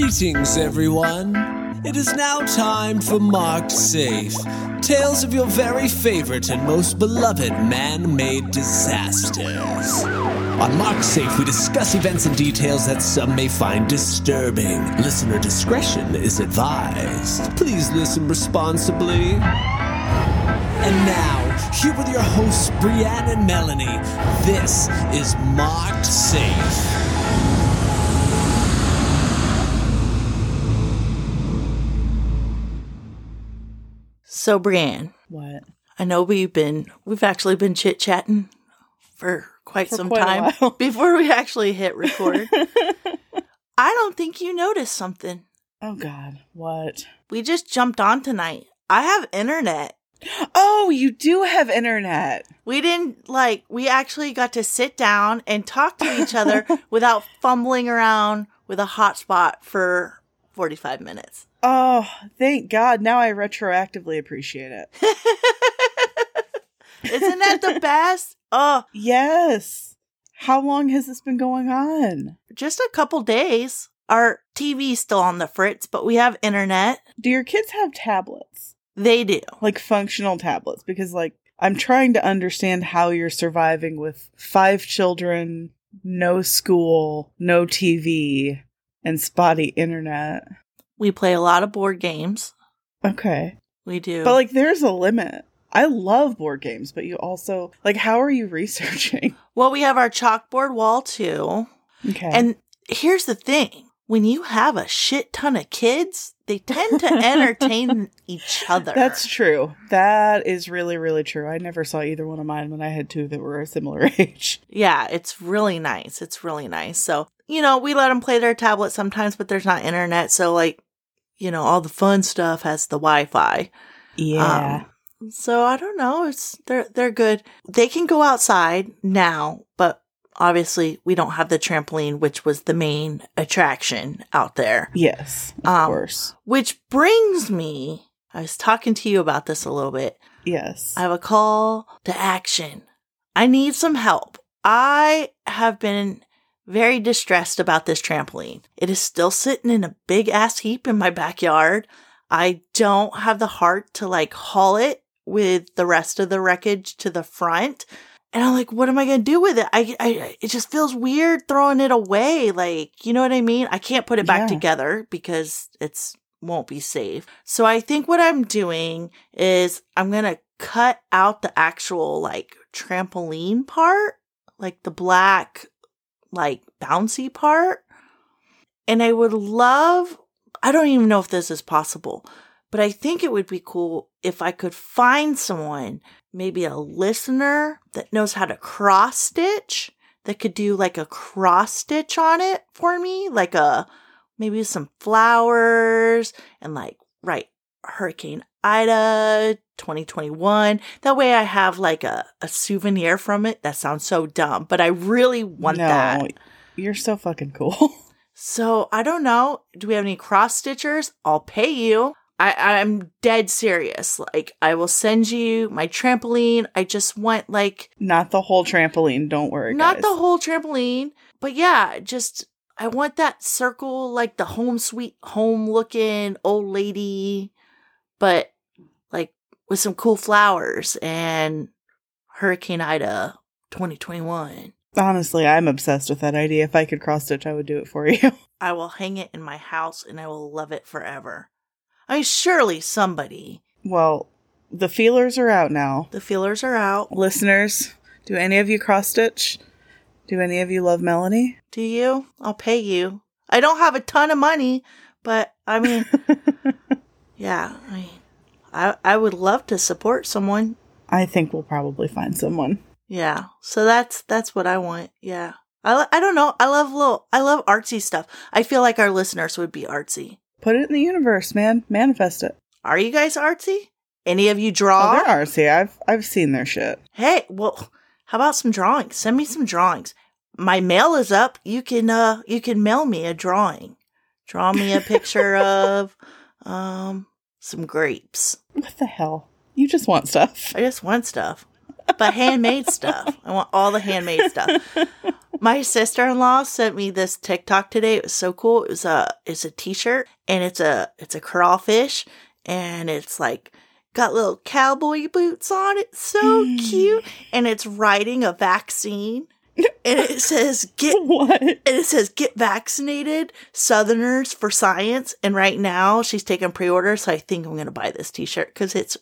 Greetings, everyone. It is now time for Marked Safe. Tales of your very favorite and most beloved man made disasters. On Marked Safe, we discuss events and details that some may find disturbing. Listener discretion is advised. Please listen responsibly. And now, here with your hosts, Brianne and Melanie, this is Marked Safe. So, Brienne, What? I know we've been we've actually been chit chatting for quite For some quite time before we actually hit record. I don't think you noticed something. Oh God, what? We just jumped on tonight. I have internet. Oh, you do have internet. We didn't like we actually got to sit down and talk to each other without fumbling around with a hotspot for 45 minutes. Oh, thank God. Now I retroactively appreciate it. Isn't that the best? Oh, yes. How long has this been going on? just a couple days. Our TV's still on the fritz, but we have internet. Do your kids have tablets? They do. Like functional tablets? Because, like, I'm trying to understand how you're surviving with five children, no school, no TV, and spotty internet. We play a lot of board games. Okay. We do. But, like, there's a limit. I love board games, but you also, like, how are you researching? well, we have our chalkboard wall too. Okay. And here's the thing when you have a shit ton of kids, they tend to entertain each other. That's true. That is really, really true. I never saw either one of mine when I had two that were a similar age. Yeah, it's really nice. It's really nice. So, you know, we let them play their tablet sometimes, but there's not internet. So, like, you know, all the fun stuff has the Wi Fi. Yeah. Um, so I don't know. It's they're they're good. They can go outside now, but obviously we don't have the trampoline, which was the main attraction out there. yes, of um, course. Which brings me. I was talking to you about this a little bit. Yes. I have a call to action. I need some help. I have been very distressed about this trampoline. It is still sitting in a big ass heap in my backyard. I don't have the heart to like haul it with the rest of the wreckage to the front. And I'm like, what am I going to do with it? I, I, it just feels weird throwing it away. Like, you know what I mean? I can't put it back Yeah. together because it's won't be safe. So I think what I'm doing is I'm going to cut out the actual like trampoline part, like the black, like bouncy part. And I would love, I don't even know if this is possible, but I think it would be cool if I could find someone, maybe a listener that knows how to cross stitch that could do like a cross stitch on it for me, like a maybe some flowers and like write Hurricane Ida 2021. That way I have like a, a souvenir from it. That sounds so dumb, but I really want no, that. you're so fucking cool. So I don't know. Do we have any cross stitchers? I'll pay you. I, I'm dead serious. Like I will send you my trampoline. I just want like Not the whole trampoline. Don't worry, not guys. the whole trampoline, but yeah, just I want that circle, like the home sweet home looking old lady, but with some cool flowers and Hurricane Ida 2021. Honestly, I'm obsessed with that idea. If I could cross stitch, I would do it for you. I will hang it in my house and I will love it forever. I mean, surely somebody. well, the feelers are out now. The feelers are out. Listeners, do any of you cross stitch? Do any of you love Melanie? Do you? I'll pay you. I don't have a ton of money, but I mean, yeah, I mean, I I would love to support someone. I think we'll probably find someone. Yeah. So that's that's what I want. Yeah. I I don't know. I love little I love artsy stuff. I feel like our listeners would be artsy. Put it in the universe, man. Manifest it. Are you guys artsy? Any of you Oh, draw? they're artsy. I've I've seen their shit. Hey, well, how about some drawings? Send me some drawings. My mail is up. You can uh you can mail me a drawing. Draw me a picture of um some grapes. What the hell? You just want stuff. I just want stuff. But handmade stuff. I want all the handmade stuff. My sister-in-law sent me this TikTok today. It was so cool. It was a it's a t-shirt and it's a it's a crawfish and it's like got little cowboy boots on it. So cute. And it's riding a vaccine. And it says get what? and it says get vaccinated southerners for science and right now she's taking pre-order so i think i'm gonna buy this t-shirt because it's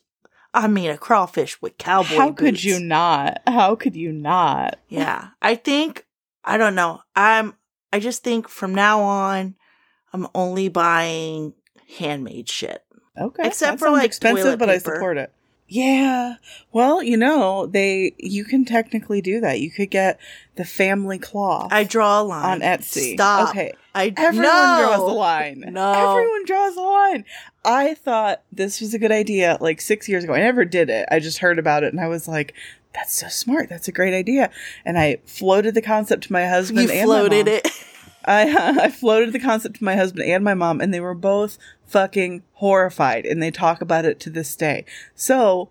i mean a crawfish with cowboy How could you not? How could you not? yeah i think i don't know i'm i just think from now on i'm only buying handmade shit Okay. Except that for, like, expensive, but I support it. Yeah. Well, you know, they you can technically do that. You could get the family cloth i draw a line on Etsy. stop Okay. i Everyone no. draws a line. No. Everyone draws a line. I thought this was a good idea like six years ago. I never did it. I just heard about it and I was like, that's so smart. That's a great idea. And I floated the concept to my husband you and floated it I I floated the concept to my husband and my mom, and they were both fucking horrified, and they talk about it to this day. So,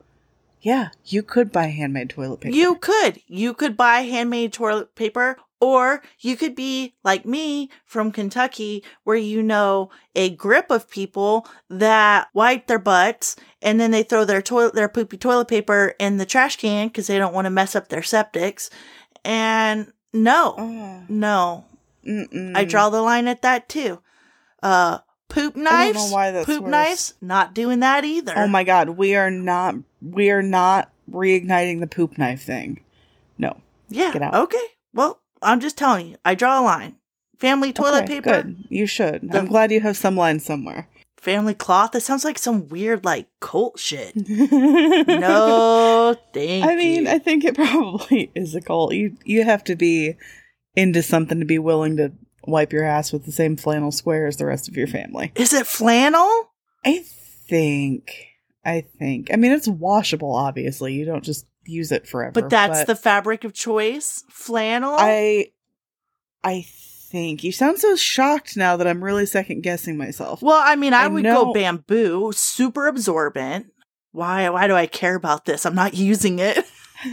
yeah, you could buy handmade toilet paper. You could. You could buy handmade toilet paper, or you could be like me from Kentucky, where you know a grip of people that wipe their butts and then they throw their toilet, their poopy toilet paper in the trash can because they don't want to mess up their septics. And no, Oh, no, mm-mm. I draw the line at that too. Uh, poop know knives, why that's poop worse. knives, not doing that either. Oh my god, we are not. We are not reigniting the poop knife thing. No. Yeah. Get out. Okay. Well, I'm just telling you, I draw a line. Family toilet Okay, paper, Good. You should. The- I'm glad you have some line somewhere. family cloth. That sounds like some weird, like, cult shit. no. No, thank I mean, you. I think it probably is a cult. You you have to be into something to be willing to wipe your ass with the same flannel square as the rest of your family. Is it flannel? I think. I think. I mean, it's washable. Obviously, you don't just use it forever. But that's the fabric of choice. Flannel? I. I think you sound so shocked now that I'm really second guessing myself. well, I mean, I, I would know- go bamboo, super absorbent. Why? Why do I care about this? I'm not using it.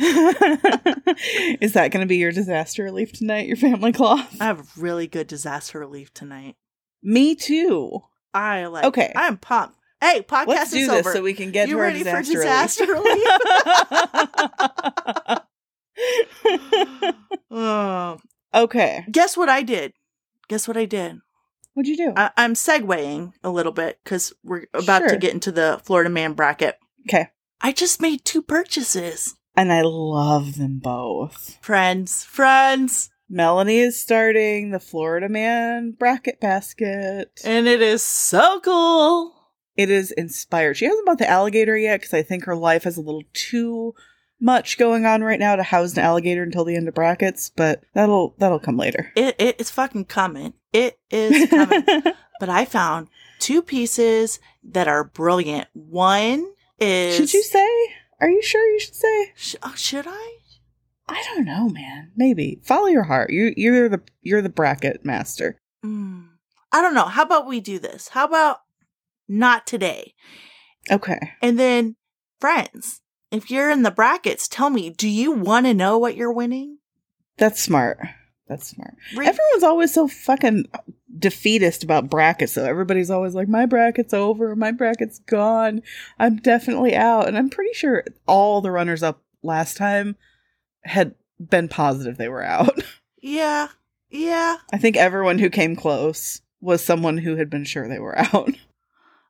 is that going to be your disaster relief tonight? Your family cloth? I have really good disaster relief tonight. Me too. I like. Okay. I'm pumped. Hey, podcast Let's do is this over. so we can get you to our ready for disaster, disaster relief. Oh. okay. Guess what I did? Guess what I did? What'd you do? I- I'm segueing a little bit because we're about to get into the Florida Man bracket. okay. I just made two purchases. And I love them both. Friends, friends. Melanie is starting the Florida Man bracket basket. And it is so cool. It is inspired. She hasn't bought the alligator yet because I think her life has a little too much going on right now to house an alligator until the end of brackets, but that'll that'll come later. It, it it's fucking coming. It is coming. but I found two pieces that are brilliant. One is should you say? Are you sure you should say? Sh- oh, should I? I don't know, man. Maybe follow your heart. You you're the you're the bracket master. Mm, I don't know. How about we do this? How about not today? Okay. And then, friends, if you're in the brackets, tell me, do you want to know what you're winning? That's smart. That's smart. Re- Everyone's always so fucking defeatist about brackets, though. Everybody's always like, my bracket's over, my bracket's gone, I'm definitely out. And I'm pretty sure all the runners up last time had been positive they were out. yeah, yeah. I think everyone who came close was someone who had been sure they were out.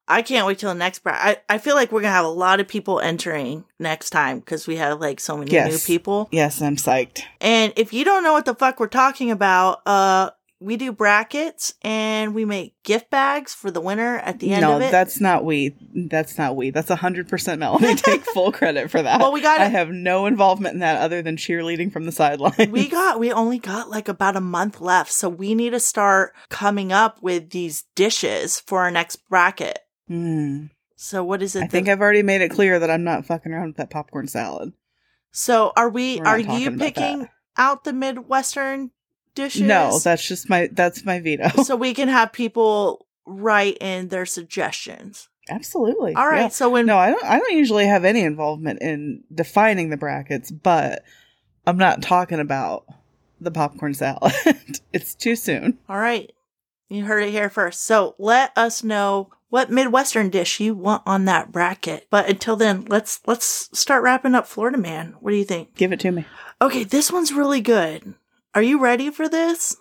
I can't wait till the next bracket. I, I feel like we're going to have a lot of people entering next time because we have like so many Yes. new people. yes, I'm psyched. And if you don't know what the fuck we're talking about, uh, we do brackets and we make gift bags for the winner at the end no, of it. that's not we. That's not we. That's 100% Melanie. Take full credit for that. Well, we got I have no involvement in that other than cheerleading from the sidelines. we got we only got like about a month left so we need to start coming up with these dishes for our next bracket Hmm. so what is it I think I've already made it clear that I'm not fucking around with that popcorn salad. so are we We're are you picking that. out the midwestern dishes No, that's just my that's my veto. so we can have people write in their suggestions Absolutely. all right Yeah. so when No, I don't I don't usually have any involvement in defining the brackets, but I'm not talking about the popcorn salad. it's too soon. All right. You heard it here first. So let us know what Midwestern dish you want on that bracket. But until then, let's let's start wrapping up Florida Man. What do you think? Give it to me. Okay, this one's really good. Are you ready for this?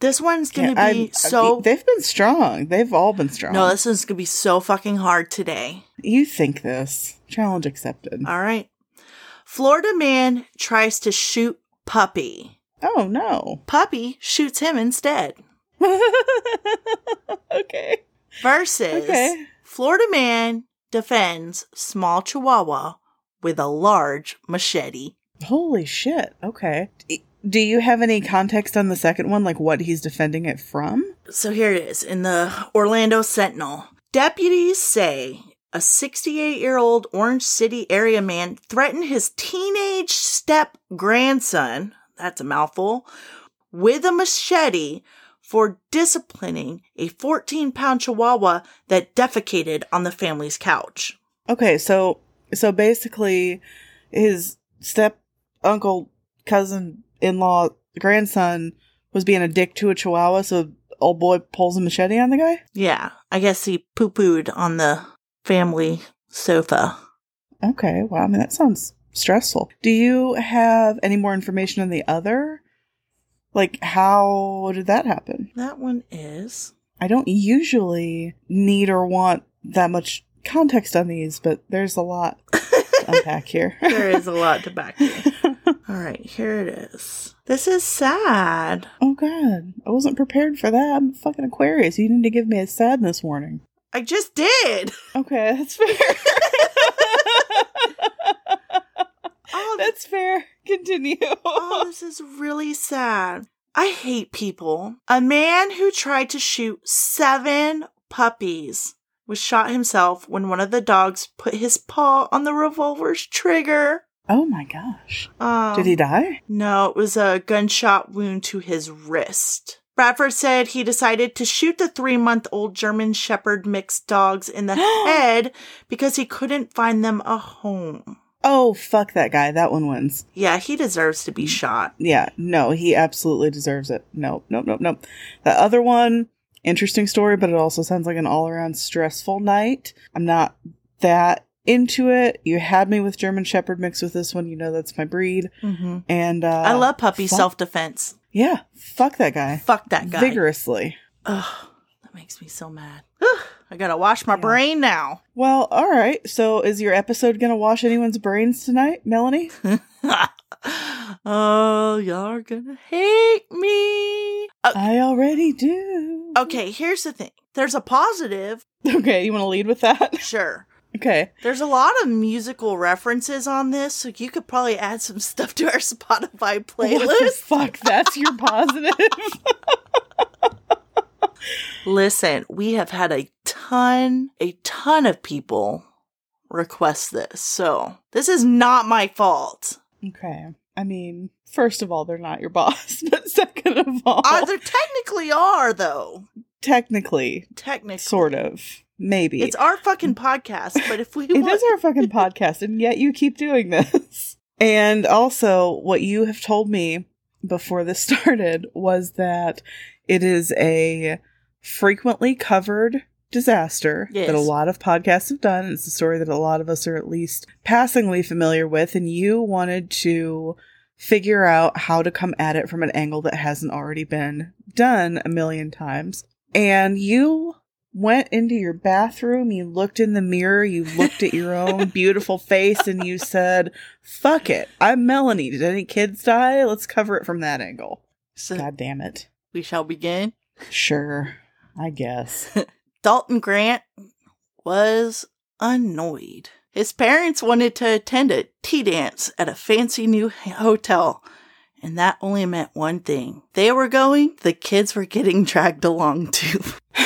This one's gonna Yeah, be I- so they've been strong. They've all been strong. No, this one's gonna be so fucking hard today. you think this. Challenge accepted. All right. Florida man tries to shoot puppy. oh no. Puppy shoots him instead. okay. Versus Okay. Florida man defends small chihuahua with a large machete. Holy shit. Okay. Do you have any context on the second one, like what he's defending it from? So here it is in the Orlando Sentinel. Deputies say a 68 year old Orange City area man threatened his teenage step grandson, that's a mouthful, with a machete for disciplining a 14 pound chihuahua that defecated on the family's couch. Okay, so so basically, his step uncle, cousin, in law, grandson was being a dick to a chihuahua. So old boy pulls a machete on the guy. Yeah, I guess he poo pooed on the family sofa. Okay, well I mean that sounds stressful. Do you have any more information on the other? Like how did that happen? That one is. I don't usually need or want that much context on these, but there's a lot to unpack here. There is a lot to back here. All right, here it is. This is sad. Oh god, I wasn't prepared for that. I'm fucking Aquarius. You need to give me a sadness warning. I just did. Okay, that's fair. Oh, that's fair. Continue. oh, this is really sad. I hate people. A man who tried to shoot seven puppies was shot himself when one of the dogs put his paw on the revolver's trigger. Oh my gosh. Um, Did he die? No, it was a gunshot wound to his wrist. Bradford said he decided to shoot the three month old German Shepherd mixed dogs in the head because he couldn't find them a home. Oh, fuck that guy. That one wins. Yeah, he deserves to be shot. Yeah, no, he absolutely deserves it. Nope, nope, nope, nope. The other one, interesting story, but it also sounds like an all around stressful night. I'm not that into it. You had me with German Shepherd mixed with this one. You know that's my breed. hmm And uh, I love puppy self defense. Yeah, fuck that guy. Fuck that guy. Vigorously. Ugh, that makes me so mad. I gotta wash my brain now. Well, all right. So, is your episode gonna wash anyone's brains tonight, Melanie? oh, y'all are gonna hate me. Uh, I already do. okay, here's the thing. There's a positive. Okay, you want to lead with that? Sure. Okay. There's a lot of musical references on this, so you could probably add some stuff to our Spotify What the playlist. fuck? That's your positive. Listen, we have had a ton, a ton of people request this, so this is not my fault. okay. I mean, first of all, they're not your boss, but second of all, Uh, they technically are, though. technically, Technically. sort of, maybe. It's our fucking podcast, but if we It want, is our fucking podcast, and yet you keep doing this. And also, what you have told me before this started was that it is a frequently covered disaster Yes. that a lot of podcasts have done. It's a story that a lot of us are at least passingly familiar with, and you wanted to figure out how to come at it from an angle that hasn't already been done a million times. And you went into your bathroom, you looked in the mirror, you looked at your own beautiful face, and you said, Fuck it. I'm Melanie. Did any kids die? Let's cover it from that angle. so God damn it. we shall begin. Sure. I guess. Dalton Grant was annoyed. His parents wanted to attend a tea dance at a fancy new hotel, and that only meant one thing. They were going, the kids were getting dragged along too.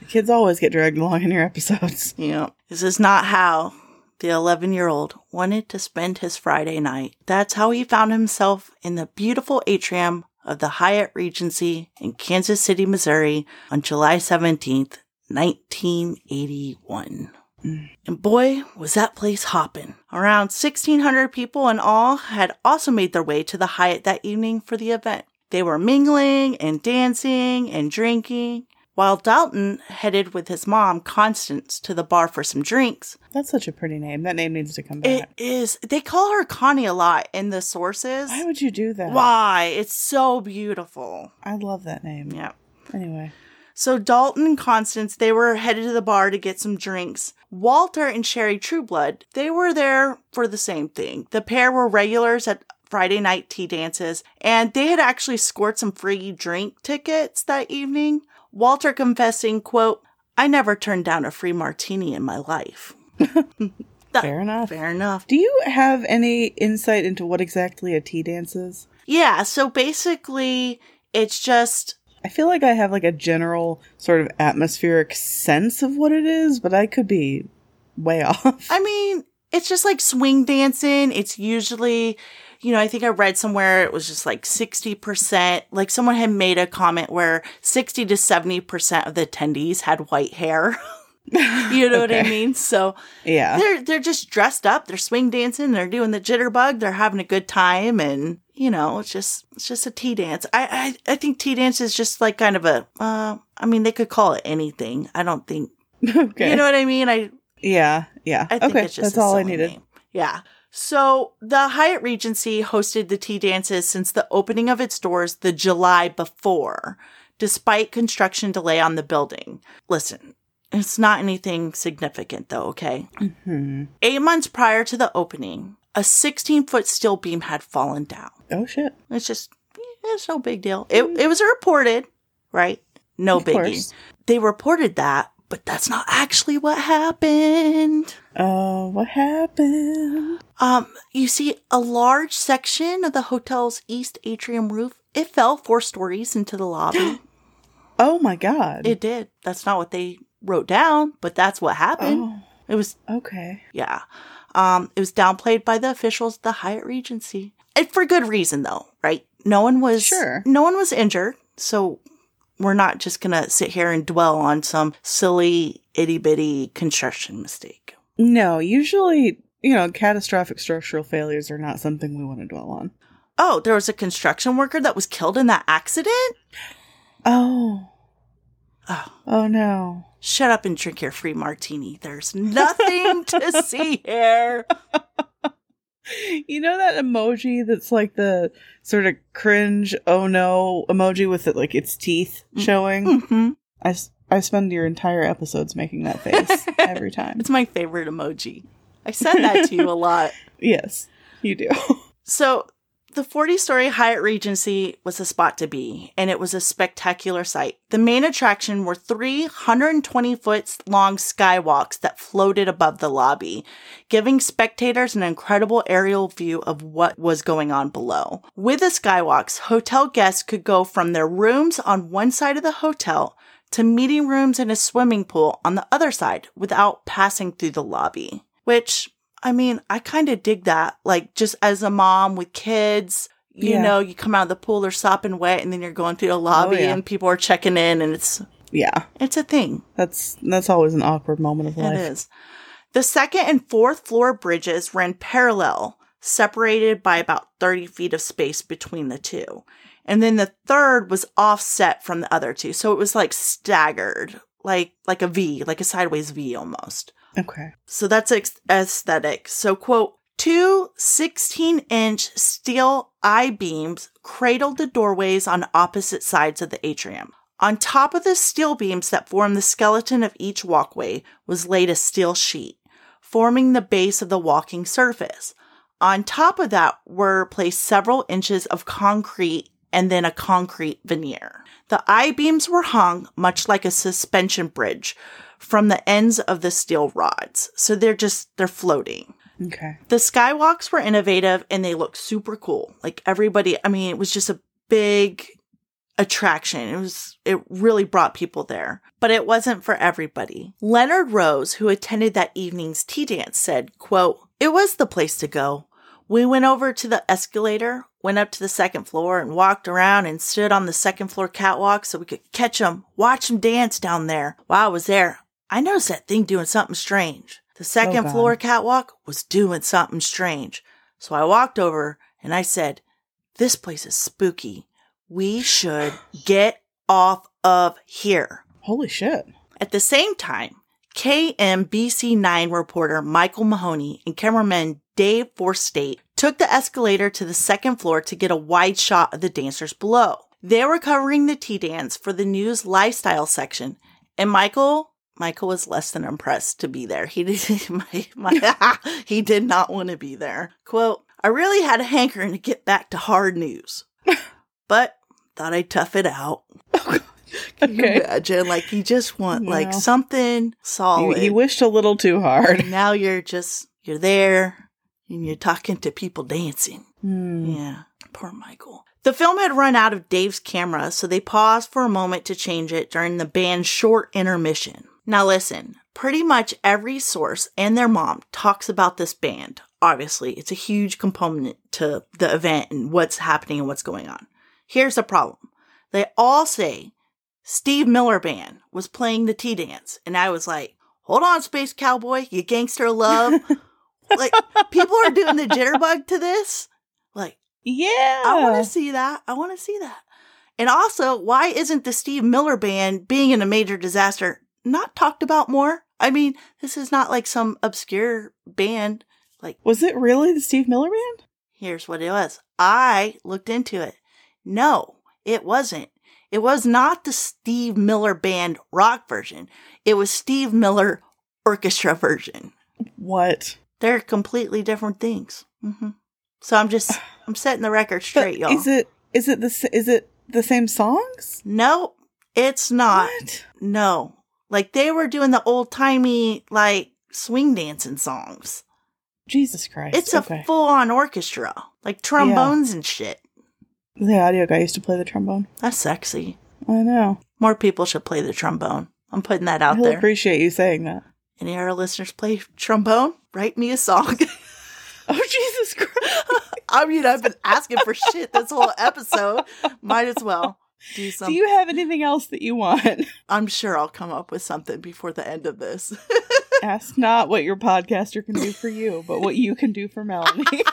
The kids always get dragged along in your episodes. You know, this is not how the 11 year old wanted to spend his Friday night. That's how he found himself in the beautiful atrium of the Hyatt Regency in Kansas City, Missouri on July 17th, 1981. Mm. And boy, was that place hopping. Around 1,600 people in all had also made their way to the Hyatt that evening for the event. They were mingling and dancing and drinking, while Dalton headed with his mom, Constance, to the bar for some drinks. That's such a pretty name. That name needs to come back. It is. they call her Connie a lot in the sources. Why would you do that? Why? It's so beautiful. I love that name. Yeah. Anyway. So Dalton and Constance, they were headed to the bar to get some drinks. Walter and Sherry Trueblood, they were there for the same thing. The pair were regulars at Friday night tea dances, and they had actually scored some free drink tickets that evening. Walter confessing, quote, I never turned down a free martini in my life. That- Fair enough. Fair enough. Do you have any insight into what exactly a tea dance is? Yeah, so basically, it's just I feel like I have like a general sort of atmospheric sense of what it is, but I could be way off. I mean, it's just like swing dancing. It's usually, you know, I think I read somewhere it was just like 60%. Like someone had made a comment where 60 to 70% of the attendees had white hair. you know what I mean? So yeah. they're they're just dressed up, they're swing dancing, they're doing the jitterbug, they're having a good time and you know, it's just it's just a tea dance. I I, I think tea dance is just like kind of a uh I mean they could call it anything. I don't think okay. you know what I mean? I yeah. Yeah. I think okay. it's just That's all I needed. name. Yeah. So the Hyatt Regency hosted the tea dances since the opening of its doors the July before, despite construction delay on the building. Listen, it's not anything significant though, okay? Hmm. Eight months prior to the opening, a 16 foot steel beam had fallen down. Oh shit. It's just, it's no big deal. It, it was reported, right? No Of biggie. course. They reported that, but that's not actually what happened. Oh, what happened? Um, you see, a large section of the hotel's east atrium roof, it fell four stories into the lobby. Oh my god. it did. That's not what they wrote down, but that's what happened. oh, It was, okay. yeah. Um, it was downplayed by the officials at the Hyatt Regency. And for good reason, though, right? No one was, Sure. no one was injured. So we're not just gonna sit here and dwell on some silly itty bitty construction mistake. No, usually, you know, catastrophic structural failures are not something we want to dwell on. Oh, there was a construction worker that was killed in that accident? Oh. Oh. Oh no. Shut up and drink your free martini. There's nothing to see here. You know that emoji that's like the sort of cringe oh no emoji with it like its teeth showing? hmm I, s- I spend your entire episodes making that face every time. It's my favorite emoji. I send that to you a lot. Yes, you do. So, the 40 story Hyatt Regency was a spot to be, and it was a spectacular sight. The main attraction were three 120 foot long skywalks that floated above the lobby, giving spectators an incredible aerial view of what was going on below. With the skywalks, hotel guests could go from their rooms on one side of the hotel to meeting rooms and a swimming pool on the other side without passing through the lobby. Which, I mean, I kind of dig that. Like, just as a mom with kids, you Yeah. know, you come out of the pool, they're sopping wet, and then you're going through the oh, lobby yeah. and people are checking in, and it's Yeah, it's a thing. that's that's always an awkward moment of It life. is. The second and fourth floor bridges ran parallel, separated by about 30 feet of space between the two. And then the third was offset from the other two. So it was like staggered, like like a V, like a sideways V almost. Okay. So that's aesthetic. So, quote, two 16 inch steel I beams cradled the doorways on opposite sides of the atrium. On top of the steel beams that form the skeleton of each walkway was laid a steel sheet, forming the base of the walking surface. On top of that were placed several inches of concrete and then a concrete veneer. The I beams were hung much like a suspension bridge from the ends of the steel rods. So they're just, they're floating. Okay. The skywalks were innovative and they looked super cool. Like everybody, I mean, it was just a big attraction. It was, it really brought people there, but it wasn't for everybody. Leonard Rose, who attended that evening's tea dance said, quote, it was the place to go. We went over to the escalator, went up to the second floor and walked around and stood on the second floor catwalk so we could catch them, watch them dance down there. While I was there, I noticed that thing doing something strange. The second Oh, floor catwalk was doing something strange. So I walked over and I said, This place is spooky. We should get off of here. Holy shit. At the same time, KMBC9 reporter Michael Mahoney and cameraman Dave Forstate took the escalator to the second floor to get a wide shot of the dancers below. They were covering the tea dance for the news lifestyle section, and Michael Michael was less than impressed to be there. He did my, my, he did not want to be there. Quote, I really had a hankering to get back to hard news. but thought I'd tough it out. Can you Okay. imagine? Like you just want like something solid. he wished a little too hard. And now you're just you're there and you're talking to people dancing. Hmm. Yeah. Poor Michael. The film had run out of Dave's camera, so they paused for a moment to change it during the band's short intermission. Now listen, pretty much every source and their mom talks about this band. Obviously, it's a huge component to the event and what's happening and what's going on. Here's the problem. They all say Steve Miller Band was playing the tea dance. And I was like, hold on, Space Cowboy, you gangster love. like, people are doing the jitterbug to this. Like, Yeah. I want to see that. I want to see that. And also, why isn't the Steve Miller Band being in a major disaster not talked about more? I mean, this is not like some obscure band. Like, Was it really the Steve Miller Band? here's what it was. I looked into it. No, it wasn't. It was not the Steve Miller Band rock version. It was Steve Miller orchestra version. What? They're completely different things. hmm So I'm just, I'm setting the record But straight, y'all. Is it is it the is it the same songs? No, it's not. What? No. Like they were doing the old timey, like swing dancing songs. Jesus Christ. It's a full on orchestra, like trombones and shit. the audio guy used to play the trombone. That's sexy. I know. More people should play the trombone. I'm putting that out He'll there. appreciate you saying that. Any of our listeners play trombone? Write me a song. Oh Jesus Christ. I mean, I've been asking for shit this whole episode. Might as well do Do you have anything else that you want? I'm sure I'll come up with something before the end of this. Ask not what your podcaster can do for you, but what you can do for Melanie.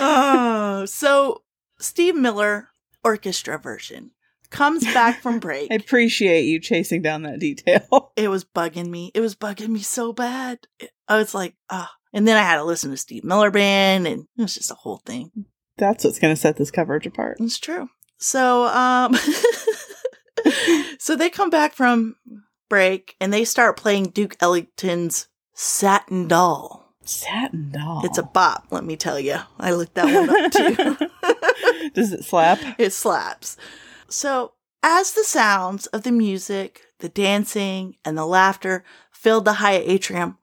oh, so Steve Miller orchestra version comes back from break. I appreciate you chasing down that detail. it was bugging me. It was bugging me so bad. I was like, ah. And then I had to listen to Steve Miller Band, and it was just a whole thing. That's what's going to set this coverage apart. It's true. So, um, so they come back from break and they start playing Duke Ellington's Satin Doll. Satin doll. It's a bop, let me tell you. I looked that one up too. Does it slap? it slaps. So, as the sounds of the music, the dancing, and the laughter filled the high atrium,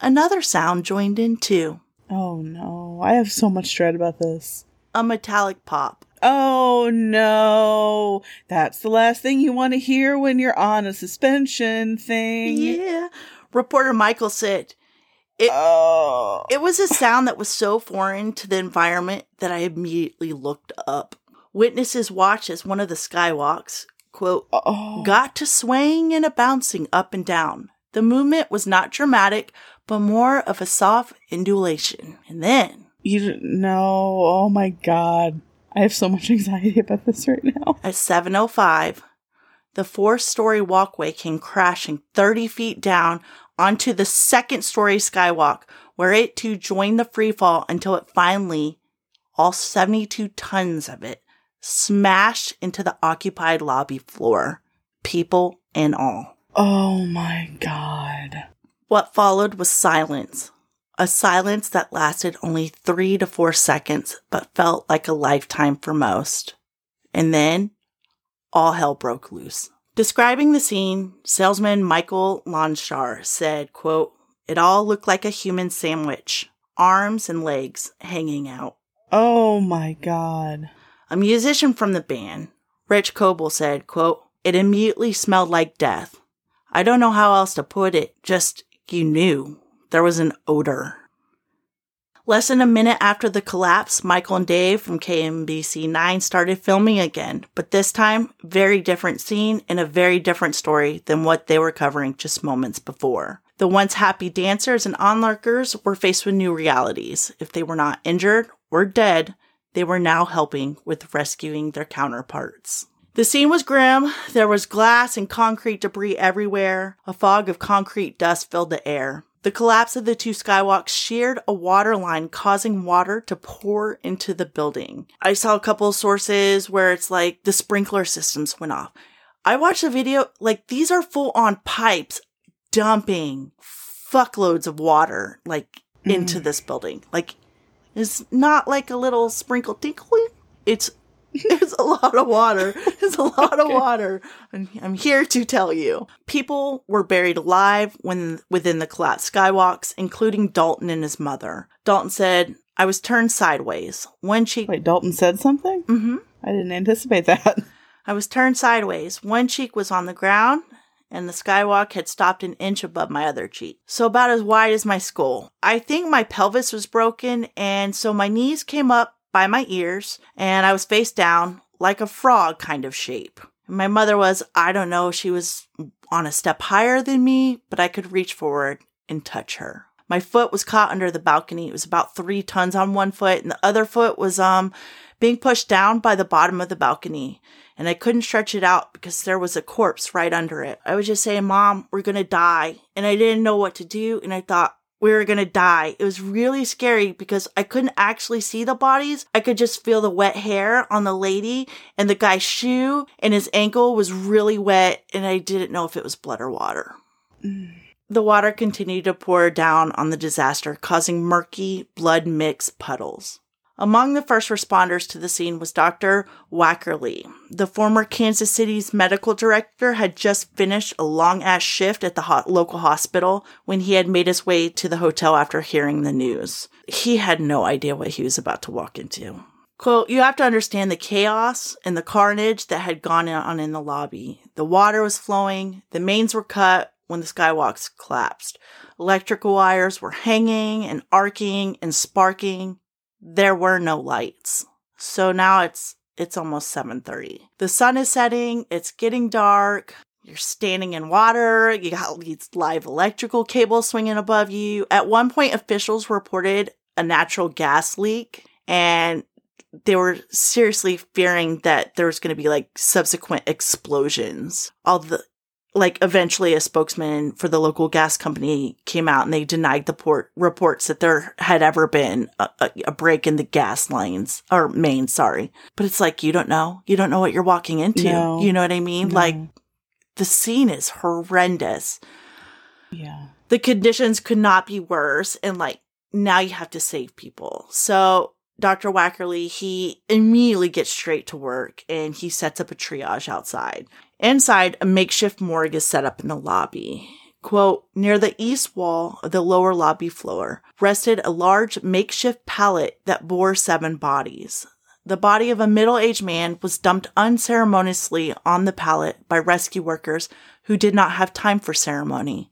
another sound joined in too Oh no. I have so much dread about this. A metallic pop. Oh no. That's the last thing you want to hear when you're on a suspension thing. Yeah. Reporter Michael said, It- oh. It was a sound that was so foreign to the environment that I immediately looked up. Witnesses watched as one of the skywalks, quote, oh. got to swaying and a bouncing up and down. The movement was not dramatic, but more of a soft undulation. And then, You didn't know. Oh my god. I have so much anxiety about this right now. at 7.05, the four-story walkway came crashing 30 feet down onto the second-story skywalk, where it too joined the free fall until it finally, all 72 tons of it, smashed into the occupied lobby floor, people and all. Oh my god. What followed was silence. A silence that lasted only three to four seconds, but felt like a lifetime for most. And then, all hell broke loose. Describing the scene, salesman Michael Lonshar said, quote, It all looked like a human sandwich, arms and legs hanging out. Oh my god. A musician from the band, Rich Coble, said, quote, It immediately smelled like death. I don't know how else to put it, just you knew there was an odor. Less than a minute after the collapse, Michael and Dave from KMBC 9 started filming again, but this time, very different scene and a very different story than what they were covering just moments before. The once happy dancers and onlookers were faced with new realities. If they were not injured or dead, they were now helping with rescuing their counterparts. The scene was grim. There was glass and concrete debris everywhere. A fog of concrete dust filled the air. The collapse of the two skywalks sheared a water line, causing water to pour into the building. I saw a couple sources where it's like the sprinkler systems went off. I watched a video, like these are full on pipes dumping fuckloads of water, like into mm. this building. Like, it's not like a little sprinkle tinkling. It's it's a lot of water. It's a lot of water. And I'm here to tell you. People were buried alive when within the collapsed skywalks, including Dalton and his mother. Dalton said, I was turned sideways. One cheek Wait, Dalton said something? Mm-hmm. I didn't anticipate that. I was turned sideways. One cheek was on the ground, and the skywalk had stopped an inch above my other cheek. So about as wide as my skull. I think my pelvis was broken, and so my knees came up by my ears, and I was face down, like a frog kind of shape. My mother was, I don't know, she was on a step higher than me, but I could reach forward and touch her. My foot was caught under the balcony. It was about three tons on one foot, and the other foot was um being pushed down by the bottom of the balcony. And I couldn't stretch it out because there was a corpse right under it. I was just saying, Mom, we're gonna die. And I didn't know what to do, and I thought, we were gonna die. It was really scary because I couldn't actually see the bodies. I could just feel the wet hair on the lady and the guy's shoe and his ankle was really wet and I didn't know if it was blood or water. Mm. The water continued to pour down on the disaster, causing murky, blood mixed puddles. Among the first responders to the scene was Dr. Waeckerle. The former Kansas City's medical director had just finished a long ass shift at the local hospital when he had made his way to the hotel after hearing the news. He had no idea what he was about to walk into. Quote, you have to understand the chaos and the carnage that had gone on in the lobby. The water was flowing, the mains were cut when the skywalks collapsed. Electrical wires were hanging and arcing and sparking there were no lights. So now it's it's almost 7:30. The sun is setting, it's getting dark. You're standing in water, you got these live electrical cables swinging above you. At one point officials reported a natural gas leak and they were seriously fearing that there was going to be like subsequent explosions. All the like eventually a spokesman for the local gas company came out and they denied the port reports that there had ever been a, a, a break in the gas lines or main sorry. But it's like you don't know. You don't know what you're walking into. No. you know what i mean? No. like the scene is horrendous. Yeah. the conditions could not be worse and like now you have to save people. So dr Waeckerle he immediately gets straight to work and he sets up a triage outside inside a makeshift morgue is set up in the lobby quote near the east wall of the lower lobby floor rested a large makeshift pallet that bore seven bodies the body of a middle-aged man was dumped unceremoniously on the pallet by rescue workers who did not have time for ceremony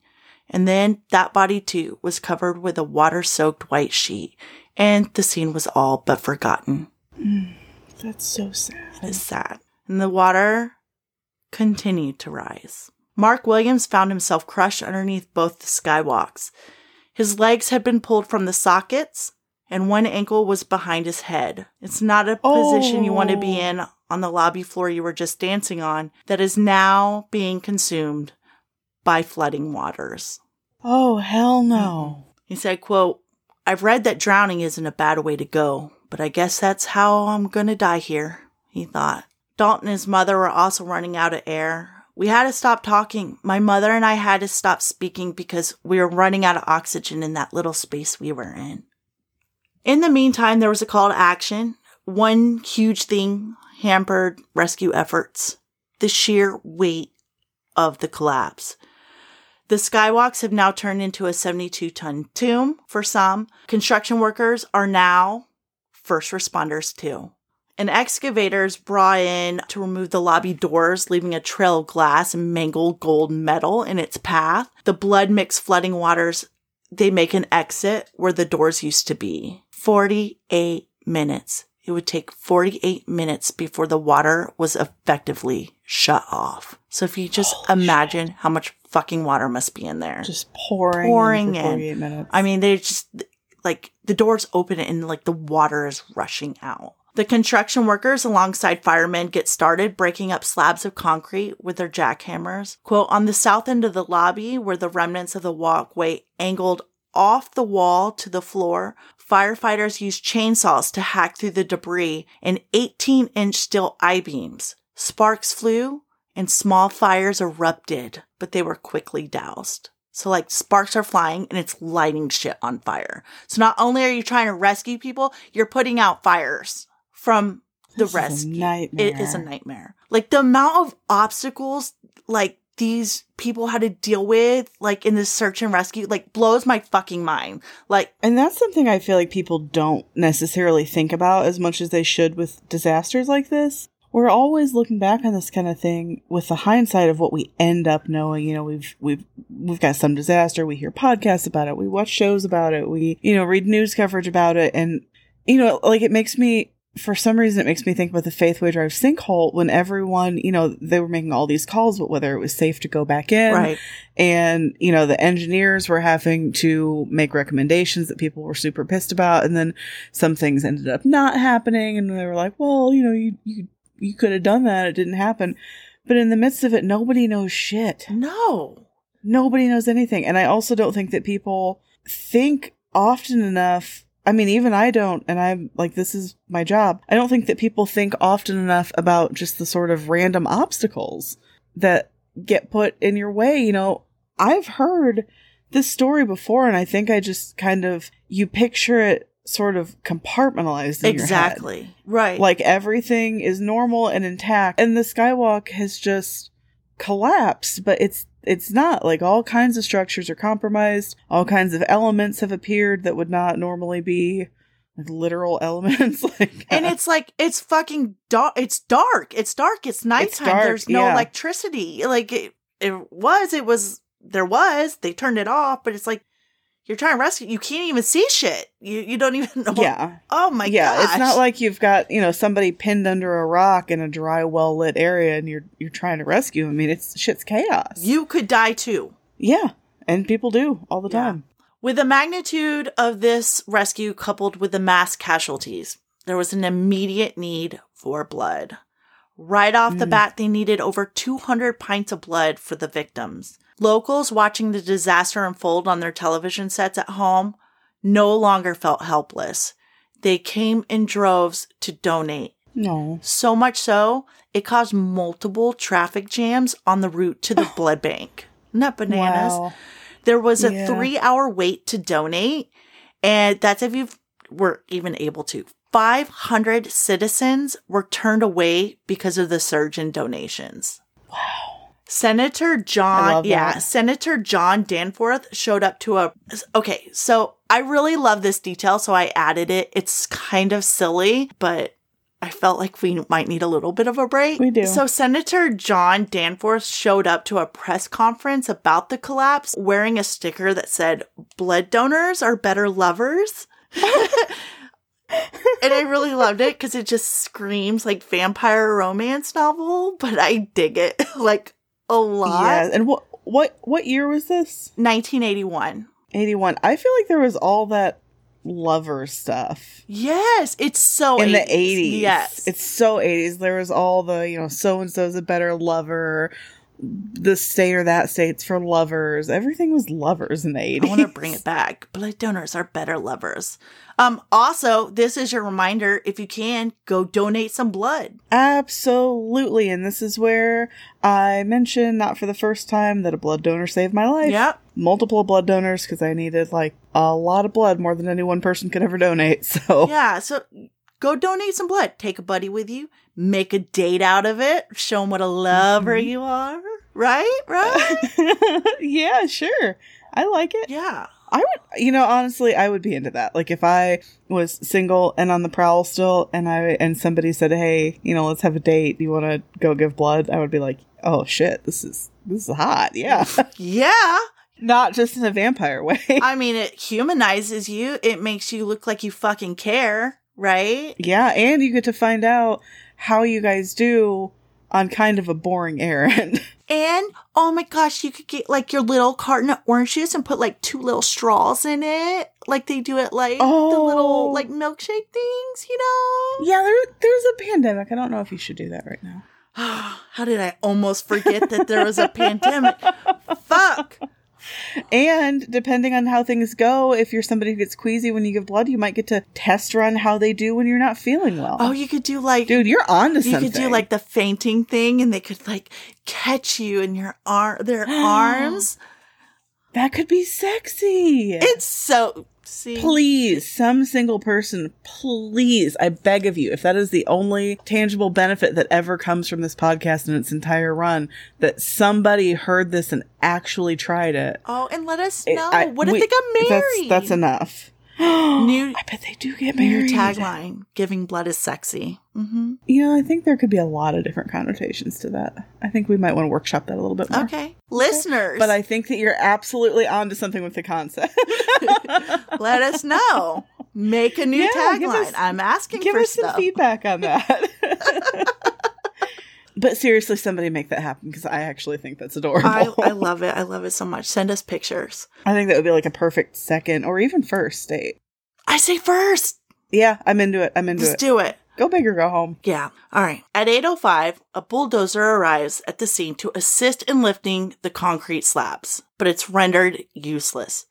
and then that body too was covered with a water soaked white sheet, and the scene was all but forgotten. Mm, that's so sad. It's sad. And the water continued to rise. Mark Williams found himself crushed underneath both the skywalks. His legs had been pulled from the sockets, and one ankle was behind his head. It's not a position you want to be Oh. in on the lobby floor you were just dancing on that is now being consumed by flooding waters. Oh, hell no. Mm-hmm. He said, quote, I've read that drowning isn't a bad way to go, but I guess that's how I'm gonna die here, he thought. Dalton and his mother were also running out of air. We had to stop talking. My mother and I had to stop speaking because we were running out of oxygen in that little space we were in. In the meantime, there was a call to action. One huge thing hampered rescue efforts the sheer weight of the collapse. The skywalks have now turned into a 72 ton tomb for some. Construction workers are now first responders too. And excavators brought in to remove the lobby doors, leaving a trail of glass and mangled gold metal in its path. The blood mixed flooding waters they make an exit where the doors used to be. 48 minutes. It would take 48 minutes before the water was effectively shut off. So if you just Holy imagine how much fucking water must be in there. Just pouring, Pouring in. In. minutes. I mean, they just like the doors open and like the water is rushing out. The construction workers alongside firemen get started breaking up slabs of concrete with their jackhammers. Quote, on the south end of the lobby where the remnants of the walkway angled off the wall to the floor, firefighters used chainsaws to hack through the debris and 18 inch steel I-beams. Sparks flew and small fires erupted, but they were quickly doused. So like sparks are flying and it's lighting shit on fire. So not only are you trying to rescue people, you're putting out fires from the This rescue. nightmare. It is a nightmare. Like the amount of obstacles like these people had to deal with like in this search and rescue like blows my fucking mind. Like And that's something I feel like people don't necessarily think about as much as they should with disasters like this. We're always looking back on this kind of thing with the hindsight of what we end up knowing. You know, we've we've we've got some disaster, we hear podcasts about it, we watch shows about it, we, you know, read news coverage about it, and you know, like it makes me for some reason it makes me think about the Faithway Drive sinkhole when everyone, you know, they were making all these calls, but whether it was safe to go back in. Right. and you know the engineers were having to make recommendations that people were super pissed about. And then some things ended up not happening. And they were like well you know you you, you could have done that. It didn't happen. But in the midst of it nobody knows shit. No. nobody knows anything. And i also don't think that people think often enough i mean even i don't and i'm like this is my job i don't think that people think often enough about just the sort of random obstacles that get put in your way you know i've heard this story before and i think i just kind of you picture it sort of compartmentalized in your head Exactly. Right. like everything is normal and intact and the skywalk has just collapsed but it's it's not like all kinds of structures are compromised all kinds of elements have appeared that would not normally be like literal elements like and it's like it's fucking dark. It's dark. It's dark. It's nighttime. dark, There's no yeah. electricity. Like it, it was. It was. There was. They turned it off. But it's like you're trying to rescue. You can't even see shit. You you don't even know. yeah Oh my yeah gosh. it's not like you've got you know somebody pinned under a rock in a dry well lit area and you're you're trying to rescue i mean it's shit's chaos you could die too. yeah and people do all the Yeah. time With the magnitude of this rescue coupled with the mass casualties, there was an immediate need for blood. Right off the Mm. bat, they needed over 200 pints of blood for the victims. Locals watching the disaster unfold on their television sets at home no longer felt helpless. They came in droves to donate. no So much so, it caused multiple traffic jams on the route to the blood bank. Not bananas. wow There was a Yeah. three hour wait to donate, and that's if you were even able to. 500 citizens were turned away because of the surge in donations. Wow. Senator John, yeah. Senator John Danforth showed up to a. Okay, so I really love this detail, so I added it. It's kind of silly, but I felt like we might need a little bit of a break. We do. So Senator John Danforth showed up to a press conference about the collapse wearing a sticker that said, Blood donors are better lovers. and I really loved it because it just screams like vampire romance novel, but I dig it like a lot. Yeah, and what what what year was this? 1981. Eighty one. I feel like there was all that lover stuff Yes, it's so in the 80s. eighties. Yes. it's so eighties. There was all the you know so and so's a better lover. The state or that state's for lovers. Everything was lovers in the I want to bring it back. Blood donors are better lovers. Um, also, this is your reminder if you can, go donate some blood. Absolutely, and this is where I mentioned, not for the first time, that a blood donor saved my life. Yep. multiple blood donors because I needed like a lot of blood, more than any one person could ever donate. So Yeah, so go donate some blood. Take a buddy with you. Make a date out of it. Show them what a lover Mm-hmm. you are. Right? Right? yeah, sure. I like it. yeah. I would, you know, honestly, I would be into that. Like if I was single and on the prowl still, and I and somebody said, "Hey, you know, let's have a date. Do you want to go give blood?" I would be like, "Oh shit, this is this is hot." Yeah, Yeah. Not just in a vampire way. I mean, it humanizes you. It makes you look like you fucking care, right? yeah, and you get to find out how you guys do on kind of a boring errand. And oh my gosh, you could get like your little carton of orange juice and put like two little straws in it, like they do at like the Oh. little like milkshake things, you know? yeah, there, there's a pandemic. I don't know if you should do that right now. How did I almost forget that there was a pandemic? Fuck. And depending on how things go, if you're somebody who gets queasy when you give blood, you might get to test run how they do when you're not feeling well. Oh, you could do like Dude, you're on to you something. could do like the fainting thing, and they could like catch you in your arm, their arms. that could be sexy. It's so see. please, some single person, please, I beg of you, if that is the only tangible benefit that ever comes from this podcast in its entire run, that somebody heard this and actually tried it. Oh, and let us know. I- what if we- they got That's, married? that's enough. New- I bet they do get New married. tagline: "Giving blood is sexy." hmm You know, I think there could be a lot of different connotations to that. I think we might want to workshop that a little bit more. Okay, listeners, But I think that you're absolutely onto something with the concept. let us know. Make a new Yeah, tagline. us- I'm asking Give for us stuff. some feedback on that. but seriously, somebody make that happen because I actually think that's adorable. I, I love it. I love it so much. Send us pictures. I think that would be like a perfect second or even first date. I say first. Yeah, I'm into it. I'm into Let's it. do it. Go big or go home. Yeah. All right. At 8:05, a bulldozer arrives at the scene to assist in lifting the concrete slabs, but it's rendered useless.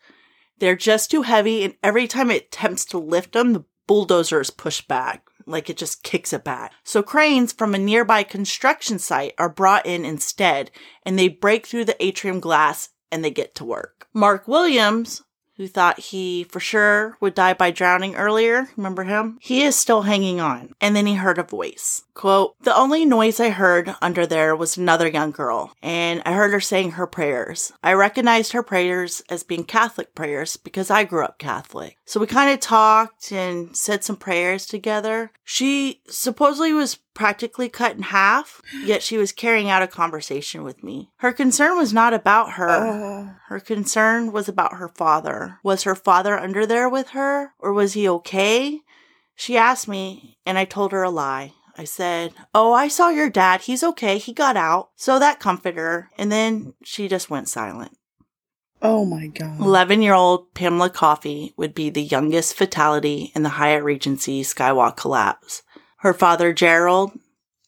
They're just too heavy, and every time it attempts to lift them, the bulldozer is pushed back. Like it just kicks it back. So cranes from a nearby construction site are brought in instead, and they break through the atrium glass and they get to work. Mark Williams, who thought he for sure would die by drowning earlier. Remember him? He is still hanging on. And then he heard a voice. Quote, The only noise I heard under there was another young girl, and I heard her saying her prayers. I recognized her prayers as being Catholic prayers because I grew up Catholic. So we kind of talked and said some prayers together. She supposedly was practically cut in half, yet she was carrying out a conversation with me. Her concern was not about her. Uh, Her concern was about her father. Was her father under there with her, or was he okay? She asked me, and I told her a lie. I said, Oh, I saw your dad. He's okay. He got out. So that comforted her. And then she just went silent. oh my god. 11 year old Pamela Coffey would be the youngest fatality in the Hyatt Regency Skywalk collapse. Her father, Gerald,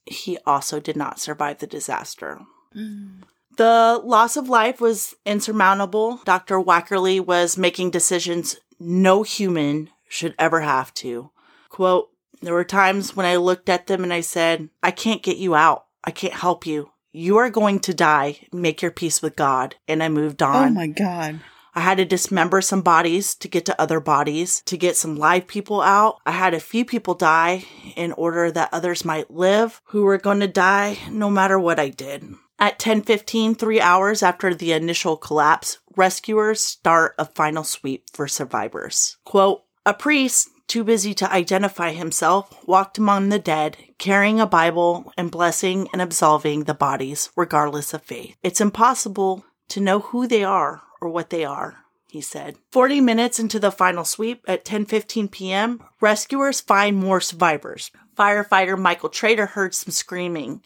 he also did not survive the disaster. Mm. The loss of life was insurmountable. Dr. Waeckerle was making decisions no human should ever have to. Quote, there were times when I looked at them and I said, I can't get you out. I can't help you. You are going to die. Make your peace with God. And I moved on. Oh my god. I had to dismember some bodies to get to other bodies, to get some live people out. I had a few people die in order that others might live who were going to die no matter what I did. At 10:15, 3 hours after the initial collapse, rescuers start a final sweep for survivors. Quote, a priest too busy to identify himself, walked among the dead, carrying a Bible and blessing and absolving the bodies, regardless of faith. It's impossible to know who they are or what they are, he said. 40 minutes into the final sweep at 10:15 p.m., rescuers find more survivors. Firefighter Michael Trader heard some screaming.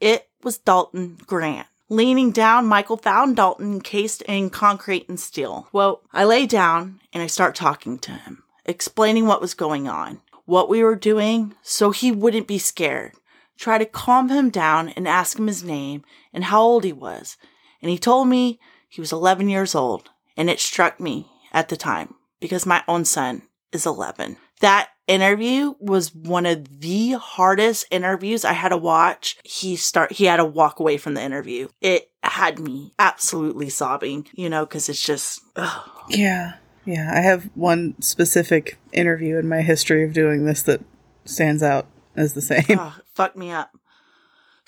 It was Dalton Grant. Leaning down, Michael found Dalton encased in concrete and steel. Well, I lay down and I start talking to him, explaining what was going on, what we were doing, so he wouldn't be scared. Try to calm him down and ask him his name and how old he was. And he told me he was 11 years old. And it struck me at the time because my own son is 11. That interview was one of the hardest interviews I had to watch. He start he had to walk away from the interview. It had me absolutely sobbing, you know, cuz it's just ugh. Yeah. Yeah. I have one specific interview in my history of doing this that stands out as the same. Oh, fuck me up.